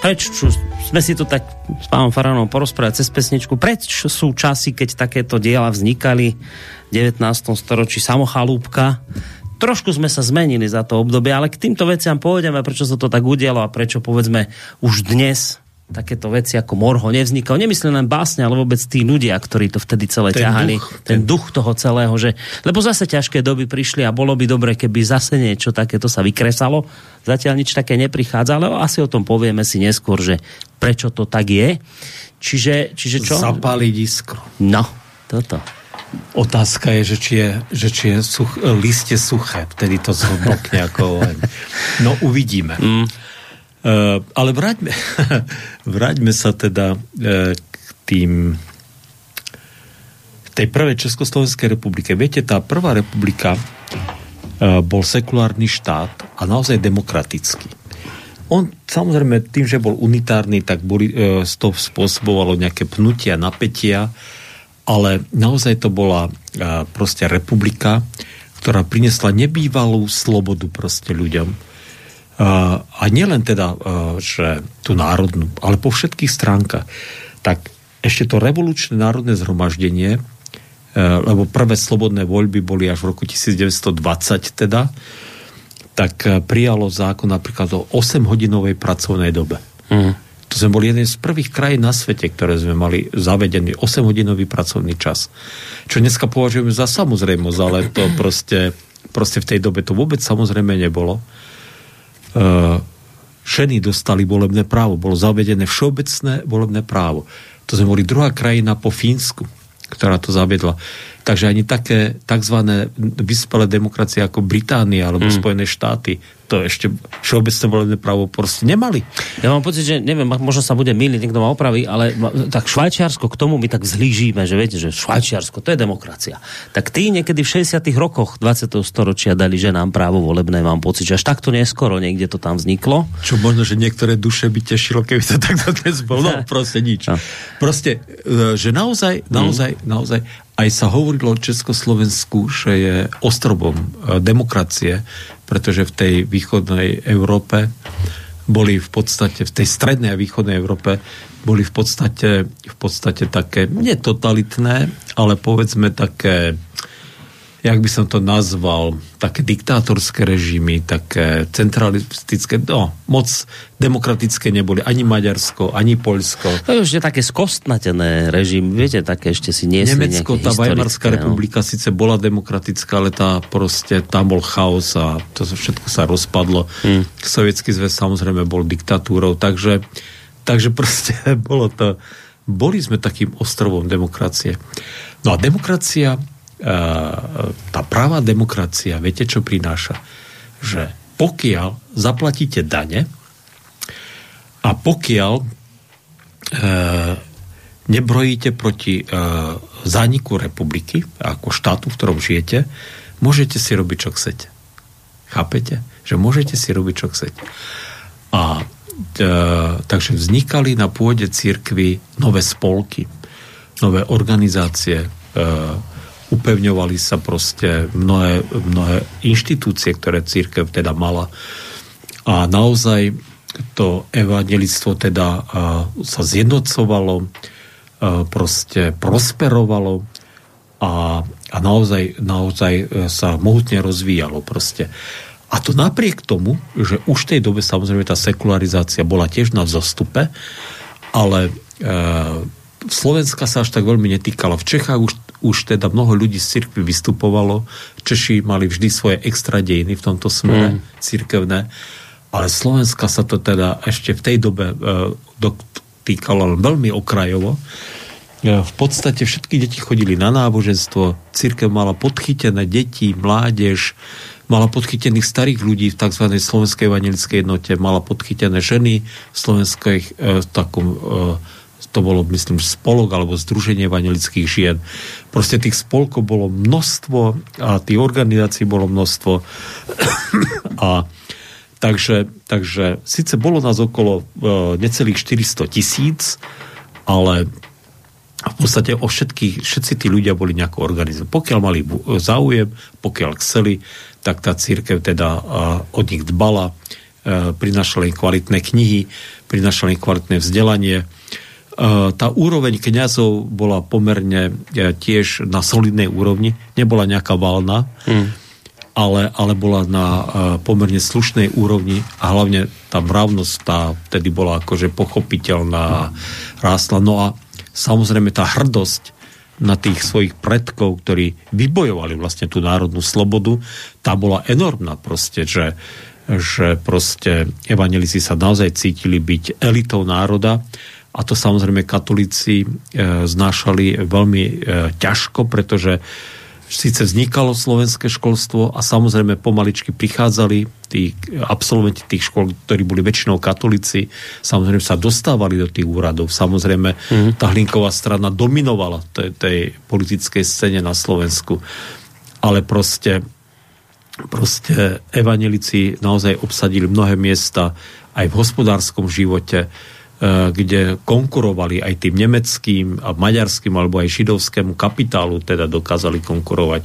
Preč čo, sme si tu tak s pánom Faranom porozprávať cez pesničku. Preč sú časy, keď takéto diela vznikali v 19. storočí samochalúbka. Trošku sme sa zmenili za to obdobie, ale k týmto veciam pôjdeme, prečo sa to tak udialo a prečo povedzme už dnes takéto veci ako Morho nevznikajú. Nemyslím len básne, ale vôbec tí ľudia, ktorí to vtedy celé Ten ťahali. duch, ten duch toho celého, že, lebo zase ťažké doby prišli a bolo by dobre, keby zase niečo takéto sa vykresalo. Zatiaľ nič také neprichádza, ale asi o tom povieme si neskôr, že prečo to tak je. Čiže, čiže čo? Zapáliť iskru. No, toto. Otázka je, že či je, že či je such, liste suché, vtedy to zhodnokne ako len. No uvidíme. Mm. Uh, ale vráťme, vráťme sa teda uh, k tým tej prvej Československej republike. Viete, tá prvá republika uh, bol sekulárny štát a naozaj demokratický. On samozrejme tým, že bol unitárny, tak boli, uh, to spôsobovalo nejaké pnutia, napätia, ale naozaj to bola proste republika, ktorá prinesla nebývalú slobodu proste ľuďom. A nielen teda, že tú národnú, ale po všetkých stránkach. Tak ešte to revolučné národné zhromaždenie, lebo prvé slobodné voľby boli až v roku 1920 teda, tak prijalo zákon napríklad o 8-hodinovej pracovnej dobe. Mm. To sme boli jeden z prvých krajín na svete, ktoré sme mali zavedený 8-hodinový pracovný čas. Čo dneska považujeme za samozrejmosť, ale to proste, proste v tej dobe to vôbec samozrejme nebolo. Uh, ženy dostali volebné právo. Bolo zavedené všeobecné volebné právo. To sme boli druhá krajina po Fínsku, ktorá to zavedla. Takže ani také tzv. vyspelé demokracie ako Británia alebo mm. Spojené štáty to ešte všeobecné volebné právo proste nemali. Ja mám pocit, že neviem, možno sa bude miliť, niekto ma opraví, ale tak Švajčiarsko k tomu my tak zhlížíme, že viete, že Švajčiarsko to je demokracia. Tak tí niekedy v 60 rokoch 20. storočia dali ženám právo volebné, mám pocit, že až takto neskoro niekde to tam vzniklo. Čo možno, že niektoré duše by tešilo, keby to takto dnes bolo. No, proste nič. No. Proste, e, že naozaj, naozaj, mm. naozaj aj sa hovorilo o Československu, že je ostrovom e, demokracie, pretože v tej východnej Európe boli v podstate, v tej strednej a východnej Európe boli v podstate, v podstate také, netotalitné, ale povedzme také jak by som to nazval, také diktátorské režimy, také centralistické, no, moc demokratické neboli ani Maďarsko, ani Poľsko. To je už také skostnatené režim, viete, také ešte si nie Nemecko, tá Weimarská no. republika síce bola demokratická, ale tá proste, tam bol chaos a to všetko sa rozpadlo. Hmm. Sovietský zväz samozrejme bol diktatúrou, takže, takže proste bolo to, boli sme takým ostrovom demokracie. No a demokracia tá pravá demokracia, viete, čo prináša? Že pokiaľ zaplatíte dane a pokiaľ e, nebrojíte proti e, zániku republiky ako štátu, v ktorom žijete, môžete si robiť, čo chcete. Chápete? Že môžete si robiť, čo chcete. A e, takže vznikali na pôde církvy nové spolky, nové organizácie, e, upevňovali sa proste mnohé, mnohé inštitúcie, ktoré církev teda mala. A naozaj to evangelictvo teda sa zjednocovalo, proste prosperovalo a, a naozaj, naozaj e, sa mohutne rozvíjalo proste. A to napriek tomu, že už v tej dobe samozrejme tá sekularizácia bola tiež na vzostupe, ale uh, Slovenska sa až tak veľmi netýkala. V Čechách už už teda mnoho ľudí z cirkvi vystupovalo. Češi mali vždy svoje extra dejiny v tomto smere, mm. cirkevné. Ale Slovenska sa to teda ešte v tej dobe e, dotýkalo veľmi okrajovo. E, v podstate všetky deti chodili na náboženstvo, církev mala podchytené deti, mládež, mala podchytených starých ľudí v tzv. slovenskej evangelickej jednote, mala podchytené ženy v slovenskej e, takom e, to bolo, myslím, spolok alebo združenie evangelických žien. Proste tých spolkov bolo množstvo a tých organizácií bolo množstvo. a takže, takže síce bolo nás okolo e, necelých 400 tisíc, ale v podstate o všetkých, všetci tí ľudia boli nejako organizovaní. Pokiaľ mali záujem, pokiaľ chceli, tak tá církev teda e, od nich dbala, e, prinašala im kvalitné knihy, prinašala im kvalitné vzdelanie, tá úroveň kňazov bola pomerne eh, tiež na solidnej úrovni, nebola nejaká valná, hmm. ale, ale bola na eh, pomerne slušnej úrovni a hlavne tá mravnosť tá vtedy bola akože pochopiteľná, rástla. No a samozrejme tá hrdosť na tých svojich predkov, ktorí vybojovali vlastne tú národnú slobodu, tá bola enormná proste, že, že proste evangelisi sa naozaj cítili byť elitou národa a to samozrejme katolíci e, znášali veľmi e, ťažko, pretože síce vznikalo slovenské školstvo a samozrejme pomaličky prichádzali tí absolventi tých škôl, ktorí boli väčšinou katolíci, samozrejme sa dostávali do tých úradov. Samozrejme mm. tá hlinková strana dominovala tej, tej politickej scéne na Slovensku. Ale proste proste evanelici naozaj obsadili mnohé miesta aj v hospodárskom živote, kde konkurovali aj tým nemeckým a maďarským alebo aj židovskému kapitálu, teda dokázali konkurovať.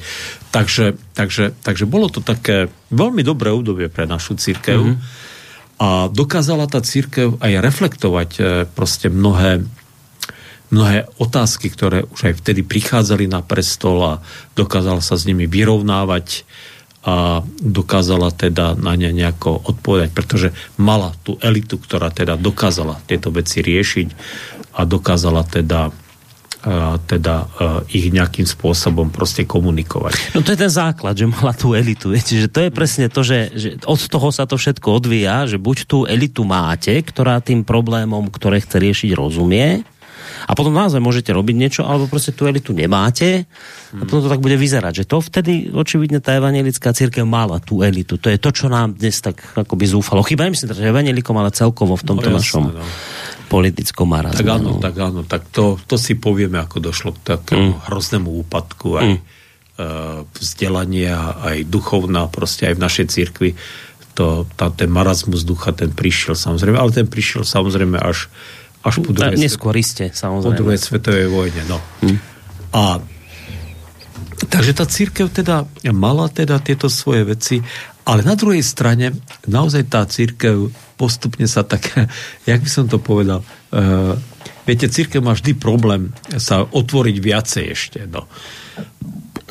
Takže, takže, takže bolo to také veľmi dobré obdobie pre našu církev mm-hmm. a dokázala tá církev aj reflektovať eh, proste mnohé mnohé otázky, ktoré už aj vtedy prichádzali na prestol a dokázala sa s nimi vyrovnávať a dokázala teda na ne nejako odpovedať, pretože mala tú elitu, ktorá teda dokázala tieto veci riešiť a dokázala teda teda ich nejakým spôsobom proste komunikovať. No to je ten základ, že mala tú elitu. Viete, že to je presne to, že, že od toho sa to všetko odvíja, že buď tú elitu máte, ktorá tým problémom, ktoré chce riešiť, rozumie, a potom naozaj môžete robiť niečo, alebo proste tú elitu nemáte a potom to tak bude vyzerať, že to vtedy očividne tá evangelická církev mala tú elitu. To je to, čo nám dnes tak akoby zúfalo. Chyba myslím, že evanelikom, ale celkovo v tomto no, jasne, našom no. politickom marazme. Tak áno, no. tak áno, tak to, to si povieme, ako došlo k takému mm. hroznému úpadku aj mm. vzdelania, aj duchovná, proste aj v našej církvi to, tá, ten marazmus ducha, ten prišiel samozrejme, ale ten prišiel samozrejme až až po druhej, Neskôr iste, samozrejme. Po druhej svetovej vojne, no. Hm. A takže tá církev teda mala teda tieto svoje veci, ale na druhej strane naozaj tá církev postupne sa tak, jak by som to povedal, uh, viete, církev má vždy problém sa otvoriť viacej ešte, no.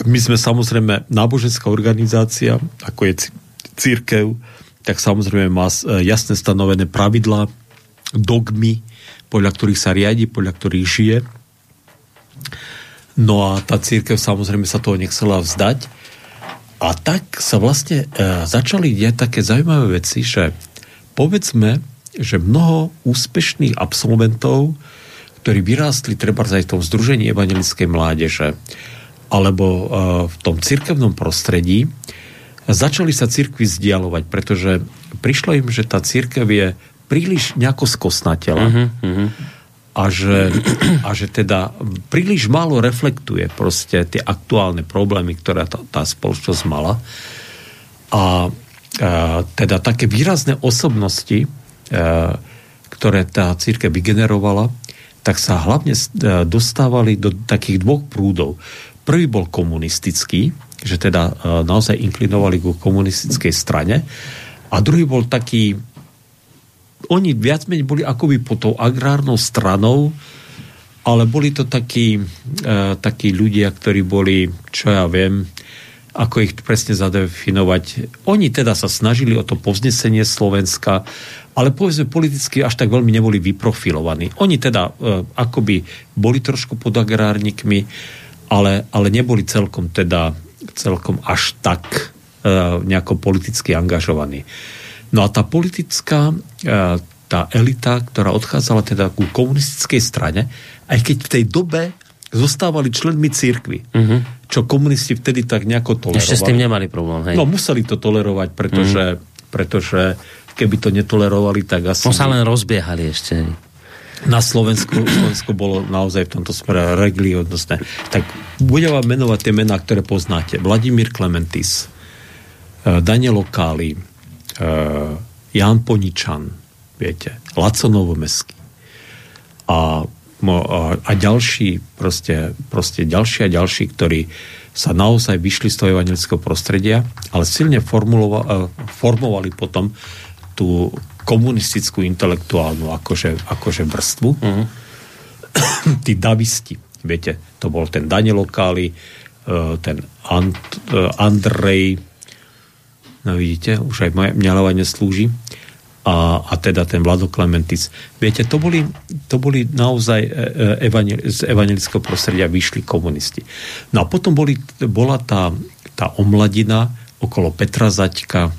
My sme samozrejme náboženská organizácia, ako je církev, tak samozrejme má jasne stanovené pravidlá, dogmy, podľa ktorých sa riadi, podľa ktorých žije. No a tá církev samozrejme sa toho nechcela vzdať. A tak sa vlastne e, začali diať také zaujímavé veci, že povedzme, že mnoho úspešných absolventov, ktorí vyrástli treba aj v tom Združení evangelickej mládeže, alebo e, v tom cirkevnom prostredí, začali sa cirkvi vzdialovať, pretože prišlo im, že tá církev je príliš nejako skosnatela uh-huh, uh-huh. a že, a že teda príliš málo reflektuje proste tie aktuálne problémy, ktoré tá, tá spoločnosť mala. A, a teda také výrazné osobnosti, a, ktoré tá církev vygenerovala, tak sa hlavne dostávali do takých dvoch prúdov. Prvý bol komunistický, že teda naozaj inklinovali ku komunistickej strane a druhý bol taký oni viac menej boli akoby pod tou agrárnou stranou, ale boli to takí, uh, takí ľudia, ktorí boli, čo ja viem, ako ich presne zadefinovať. Oni teda sa snažili o to povznesenie Slovenska, ale povedzme politicky až tak veľmi neboli vyprofilovaní. Oni teda uh, akoby boli trošku pod agrárnikmi, ale, ale neboli celkom teda celkom až tak uh, nejako politicky angažovaní. No a tá politická, e, tá elita, ktorá odchádzala teda ku komunistickej strane, aj keď v tej dobe zostávali členmi církvy, uh-huh. čo komunisti vtedy tak nejako tolerovali. Ešte s tým nemali problém, hej? No museli to tolerovať, pretože, uh-huh. pretože keby to netolerovali, tak asi... No sa len rozbiehali ešte. Na Slovensku, Slovensku bolo naozaj v tomto smere regliodnostné. Tak budem vám menovať tie mená, ktoré poznáte. Vladimír Klementis, e, Daniel Okáli, Jan Poničan, viete, Laco Novomeský a, a, a ďalší, proste, proste ďalší a ďalší, ktorí sa naozaj vyšli z toho evangelického prostredia, ale silne formulova, formovali potom tú komunistickú intelektuálnu akože, akože vrstvu. Mm-hmm. Tí davisti, viete, to bol ten Daniel Okáli, ten Ant, Andrej No vidíte, už aj moje mňalovanie slúži. A, a teda ten Vlado Klementis. Viete, to boli, to boli naozaj e, e, evangel, z evangelického prostredia vyšli komunisti. No a potom boli, bola tá, tá omladina okolo Petra Zaďka, e,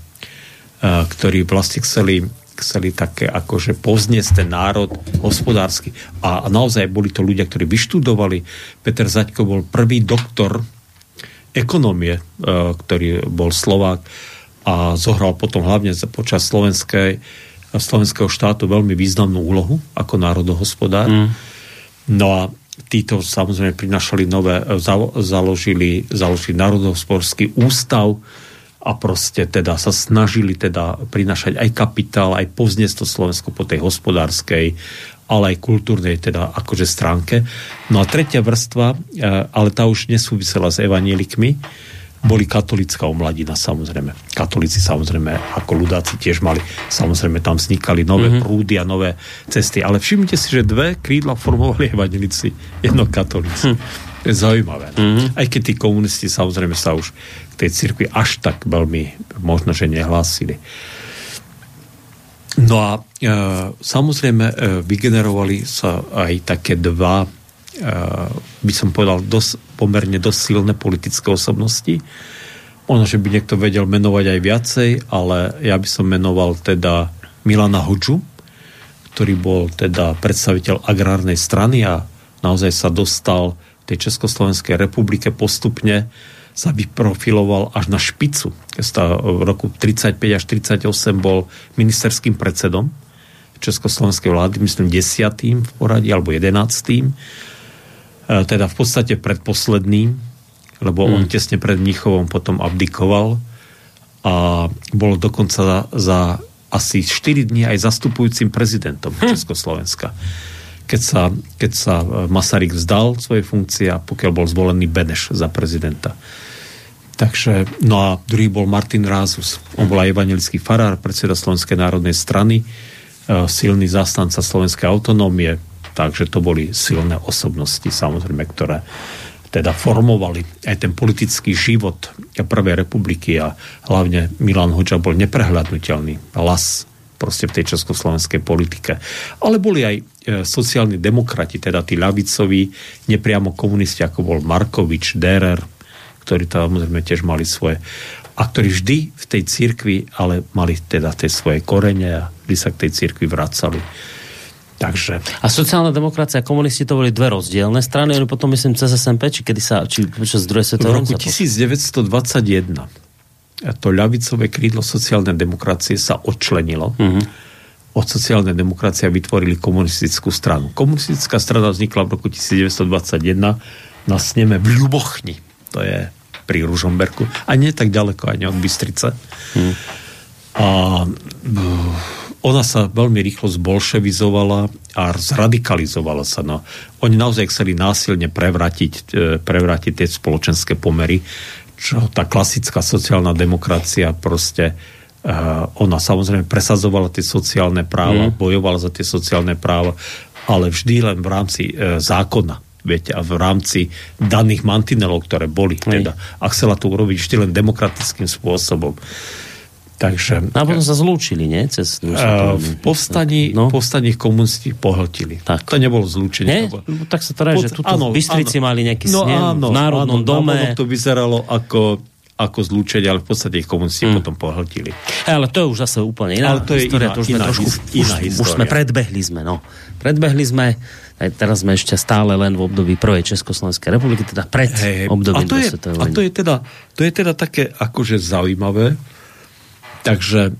ktorí vlastne chceli chceli také akože pozniesť ten národ hospodársky. A, naozaj boli to ľudia, ktorí vyštudovali. Peter Zaďko bol prvý doktor ekonomie, ktorý bol Slovák a zohral potom hlavne počas slovenskej, slovenského štátu veľmi významnú úlohu ako národohospodár. Mm. No a títo samozrejme prinašali nové, založili, založili národohospodársky ústav, a proste teda sa snažili teda prinašať aj kapitál, aj pozniesť to Slovensko po tej hospodárskej, ale aj kultúrnej teda akože stránke. No a tretia vrstva, e, ale tá už nesúvisela s evanielikmi, boli katolická omladina samozrejme. Katolíci samozrejme ako ľudáci tiež mali, samozrejme tam vznikali nové mm-hmm. prúdy a nové cesty. Ale všimnite si, že dve krídla formovali evanelici, jedno katolíci. Hm. To je zaujímavé. Mm-hmm. Aj keď tí komunisti samozrejme sa už tej cirkvi až tak veľmi možno, že nehlásili. No a e, samozrejme e, vygenerovali sa aj také dva, by som povedal, dos, pomerne dosť silné politické osobnosti. Ono, že by niekto vedel menovať aj viacej, ale ja by som menoval teda Milana Hodžu, ktorý bol teda predstaviteľ agrárnej strany a naozaj sa dostal tej Československej republike postupne sa vyprofiloval až na špicu. V roku 35 až 38 bol ministerským predsedom Československej vlády, myslím 10. v poradí, alebo 11. E, teda v podstate predposledným, lebo hmm. on tesne pred Mnichovom potom abdikoval a bol dokonca za, za asi 4 dní aj zastupujúcim prezidentom hmm. Československa. Keď sa, keď sa Masaryk vzdal svojej funkcie a pokiaľ bol zvolený Beneš za prezidenta. Takže, no a druhý bol Martin Rázus. On bol aj evangelický farár, predseda Slovenskej národnej strany, e, silný zastanca slovenskej autonómie, takže to boli silné osobnosti, samozrejme, ktoré teda formovali aj ten politický život Prvej republiky a hlavne Milan Hoďa bol neprehľadnutelný las proste v tej československej politike. Ale boli aj e, sociálni demokrati, teda tí ľavicoví, nepriamo komunisti, ako bol Markovič, Derer, ktorí samozrejme tiež mali svoje a ktorí vždy v tej cirkvi, ale mali teda tie svoje korene a vždy sa k tej cirkvi vracali. Takže... A sociálna demokracia a komunisti to boli dve rozdielne strany, oni potom myslím cez SMP, či kedy sa, či počas druhej svetovej V roku 1921 to ľavicové krídlo sociálnej demokracie sa odčlenilo. Uh-huh. Od sociálnej demokracie vytvorili komunistickú stranu. Komunistická strana vznikla v roku 1921 na sneme v Ľubochni to je pri Ružomberku a nie tak ďaleko ani od Bystrice. Hmm. A ona sa veľmi rýchlo zbolševizovala a zradikalizovala sa. No, oni naozaj chceli násilne prevrátiť, eh, prevrátiť tie spoločenské pomery, čo tá klasická sociálna demokracia proste uh, ona samozrejme presadzovala tie sociálne práva, mm. bojovala za tie sociálne práva, ale vždy len v rámci uh, zákona viete, a v rámci daných mantinelov, ktoré boli. Teda, a chcela to urobiť vždy len demokratickým spôsobom. Takže... A potom sa zlúčili, nie? Cez uh, v povstaní, no? povstaní komunisti pohltili. Tak. To nebolo zlúčenie. Nie? To bolo... Tak sa to rád, že áno, v Bystrici áno. mali nejaký no, snem áno, v Národnom áno, dome. to vyzeralo ako ako zlúčenie, ale v podstate ich komunisti mm. potom pohltili. Ale to je už zase úplne iná ale to je história. Iná, to už, iná, trošku, iná už, už sme predbehli sme, no. Predbehli sme aj teraz sme ešte stále len v období prvej Československej republiky, teda pred hey, obdobím a to je, A to je, teda, to je teda také akože zaujímavé. Takže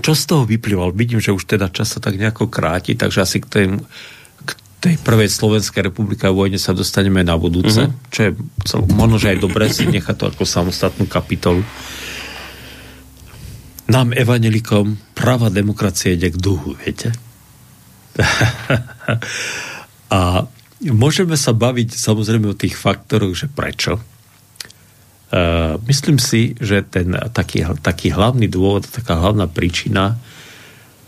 čo z toho vyplýval? Vidím, že už teda čas sa tak nejako kráti, takže asi k tej, k tej prvej Slovenskej republike a vojne sa dostaneme na budúce, mm-hmm. čo je možno, že aj dobré si nechať to ako samostatnú kapitolu. Nám, evanelikom, práva demokracie ide k duhu, viete? a môžeme sa baviť samozrejme o tých faktoroch, že prečo. Uh, myslím si, že ten taký, taký hlavný dôvod, taká hlavná príčina,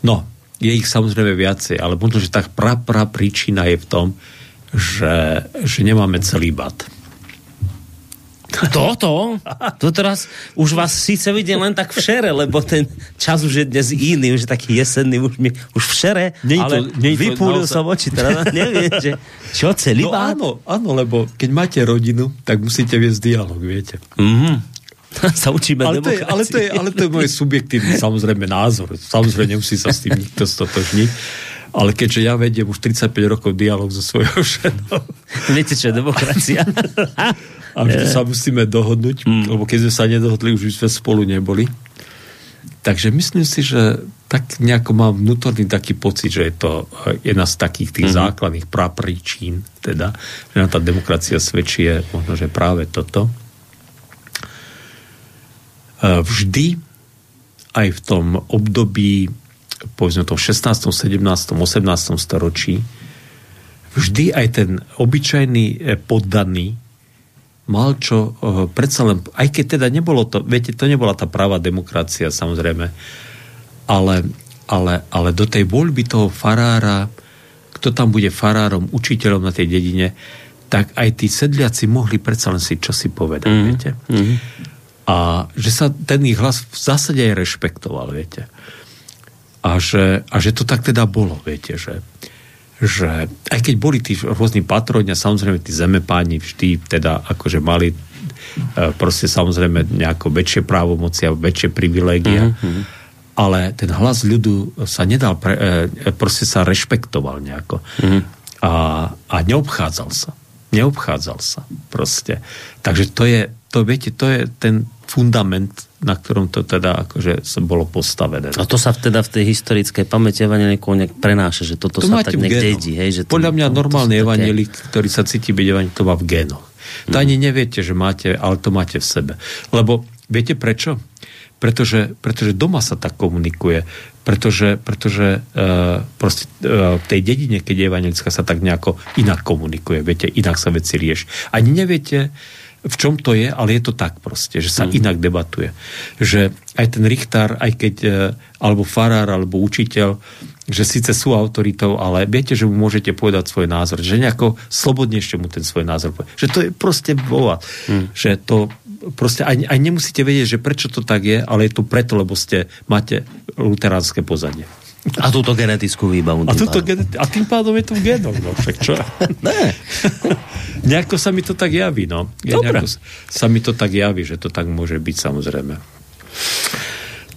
no, je ich samozrejme viacej, ale možno, že tá pra, pra príčina je v tom, že, že nemáme celý bat. Toto? To teraz už vás síce vidím len tak v šere, lebo ten čas už je dnes iný, už je taký jesenný, už, mi, už v šere, nie ale nie vypúlil naozaj... som oči, teda neviem, že čo, celý no, áno, áno, lebo keď máte rodinu, tak musíte viesť dialog, viete. Mm-hmm. sa učíme ale to, je, ale, to je, ale to je môj subjektívny samozrejme názor. Samozrejme nemusí sa s tým nikto stotožniť. Ale keďže ja vediem už 35 rokov dialog so svojou ženou. Viete, čo je demokracia? a vždy sa musíme dohodnúť, mm. lebo keď sme sa nedohodli, už sme spolu neboli. Takže myslím si, že tak nejako mám vnútorný taký pocit, že je to jedna z takých tých mm-hmm. základných prapríčín, teda, že na tá demokracia svedčí je možno, že práve toto. E, vždy aj v tom období povedzme to v 16., 17., 18. storočí vždy aj ten obyčajný poddaný mal čo, uh, predsa len, aj keď teda nebolo to, viete, to nebola tá práva demokracia, samozrejme, ale, ale, ale do tej voľby toho farára, kto tam bude farárom, učiteľom na tej dedine, tak aj tí sedliaci mohli predsa len si čosi povedať, mm-hmm. viete. Mm-hmm. A že sa ten ich hlas v zásade aj rešpektoval, viete. A že, a že to tak teda bolo, viete, že, že aj keď boli tí rôzni patroni a samozrejme tí zemepáni vždy teda akože mali e, proste samozrejme nejako väčšie právomoci a väčšie privilégia, mm-hmm. ale ten hlas ľudu sa nedal, pre, e, proste sa rešpektoval nejako. Mm-hmm. A, a neobchádzal sa. Neobchádzal sa proste. Takže to je, to viete, to je ten fundament, na ktorom to teda akože bolo postavené. A to sa teda v tej historickej pamäti evanelikov nejak prenáša, že toto to sa tak nejak dedí. Hej, že to, Podľa mňa to, normálny to evanelik, také... ktorý sa cíti byť evanelik, to má v génoch. To mm. ani neviete, že máte, ale to máte v sebe. Lebo viete prečo? Pretože, pretože doma sa tak komunikuje. Pretože, pretože uh, proste, uh, v tej dedine, keď je evanelická, sa tak nejako inak komunikuje. Viete, inak sa veci rieš. Ani neviete, v čom to je, ale je to tak proste, že sa mm. inak debatuje. Že aj ten Richtár, aj keď, e, alebo farár, alebo učiteľ, že síce sú autoritou, ale viete, že mu môžete povedať svoj názor, že nejako slobodnejšie mu ten svoj názor povie. Že to je proste bova. Mm. Že to proste aj, aj nemusíte vedieť, že prečo to tak je, ale je to preto, lebo ste, máte luteránske pozadie. A túto genetickú výbavu. A, túto geneti- a tým pádom je to v génoch, no však čo? ne. nejako sa mi to tak javí, no. Dobre. Nejako sa mi to tak javí, že to tak môže byť, samozrejme.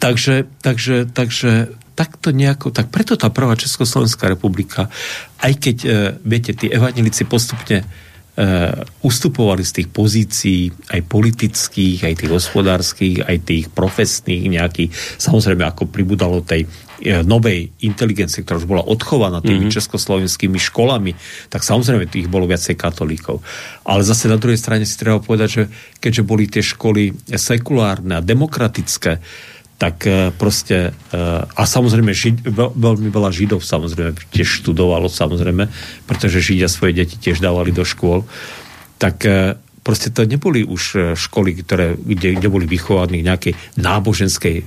Takže, takže, takže takto nejako, tak preto tá prvá Československá republika, aj keď, e, viete, tí evanelici postupne Uh, ustupovali z tých pozícií aj politických, aj tých hospodárskych, aj tých profesných nejakých, samozrejme ako pribudalo tej novej inteligencie, ktorá už bola odchovaná tými mm-hmm. československými školami, tak samozrejme tých bolo viacej katolíkov. Ale zase na druhej strane si treba povedať, že keďže boli tie školy sekulárne a demokratické, tak e, proste, e, a samozrejme žid, veľmi veľa židov samozrejme tiež študovalo samozrejme, pretože židia svoje deti tiež dávali do škôl, tak proste to neboli už školy, ktoré, kde, kde boli vychovaní nejakej náboženskej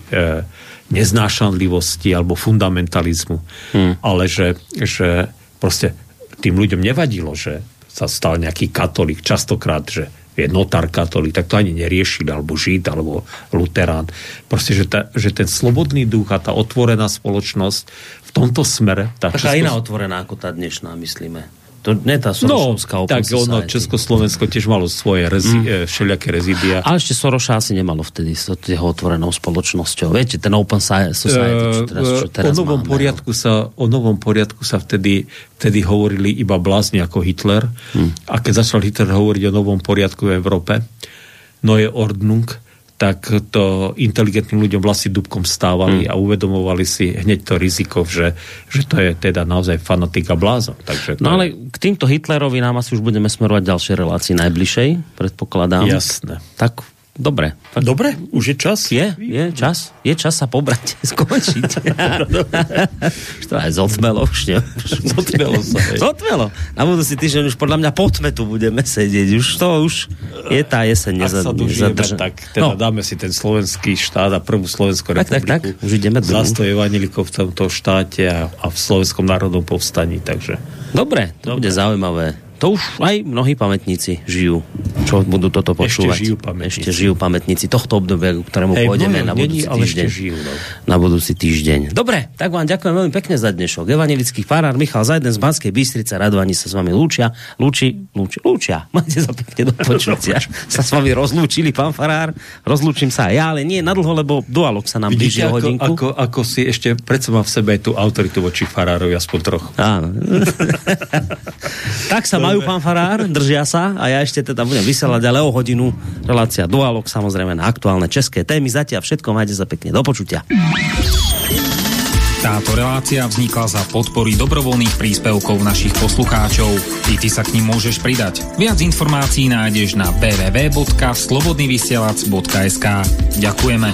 neznášanlivosti alebo fundamentalizmu, hmm. ale že, že proste tým ľuďom nevadilo, že sa stal nejaký katolík, častokrát, že je notár katolík, tak to ani neriešili, alebo žid, alebo luterán. Proste, že, ta, že ten slobodný duch a tá otvorená spoločnosť v tomto smere... Tá Taká Česko... iná otvorená ako tá dnešná, myslíme. To nie tá Sorošovská no, tak ono, Československo tiež malo svoje rezi, mm. všelijaké rezídia. Ale ešte Soroša asi nemalo vtedy s jeho otvorenou spoločnosťou. Viete, ten Open Society, čo teraz, čo teraz o novom máme, poriadku no. sa, O novom poriadku sa vtedy, vtedy hovorili iba blázni ako Hitler. Mm. A keď začal Hitler hovoriť o novom poriadku v Európe, Neue Ordnung, tak to inteligentným ľuďom vlasy dubkom stávali mm. a uvedomovali si hneď to riziko, že, že to je teda naozaj fanatika bláza. Takže no ale k týmto Hitlerovi nám asi už budeme smerovať ďalšie relácie najbližšej, predpokladám. Jasné. Tak Dobre. Dobre, už je čas. Je, je čas. Je čas sa pobrať, skončiť. už to aj zotmelo už, ne? Zotmelo sa. Hej. Zotmelo. Na budúci týždeň už podľa mňa po tme tu budeme sedieť. Už to už je tá jeseň nezad... nezadrža... tak teda no. dáme si ten slovenský štát a prvú Slovenskú republiku. Tak, tak, tak. Už ideme druhú. Zastoj Evanilikov v tomto štáte a, a v Slovenskom národnom povstaní, takže... Dobre, to Dobre. bude zaujímavé To už aj mnohí pamätníci žijú, čo budú toto počúvať. Ešte žijú pamätníci. Ešte žijú pamätníci tohto obdobia, ktorému Hej, pôjdeme na není, budúci ešte týždeň. žijú, no. Na budúci týždeň. Dobre, tak vám ďakujem veľmi pekne za dnešok. Evangelický farár Michal Zajden z Banskej Bystrice, Radovani sa s vami lúčia. Lúči, lúči, lúčia. Máte sa pekne do počutia. sa s vami rozlúčili, pán farár. Rozlúčim sa aj ja, ale nie nadlho, lebo dualog sa nám blíži hodinku. ako, ako si ešte predsa má v sebe tú autoritu voči farárovi, aspoň trochu. Áno. tak sa majú, pán Farár, držia sa a ja ešte teda budem vysielať, ale o hodinu relácia Dualog, samozrejme na aktuálne české témy. Zatiaľ všetko, majte sa pekne. Do počutia. Táto relácia vznikla za podpory dobrovoľných príspevkov našich poslucháčov. I ty sa k ním môžeš pridať. Viac informácií nájdeš na www.slobodnyvysielac.sk Ďakujeme.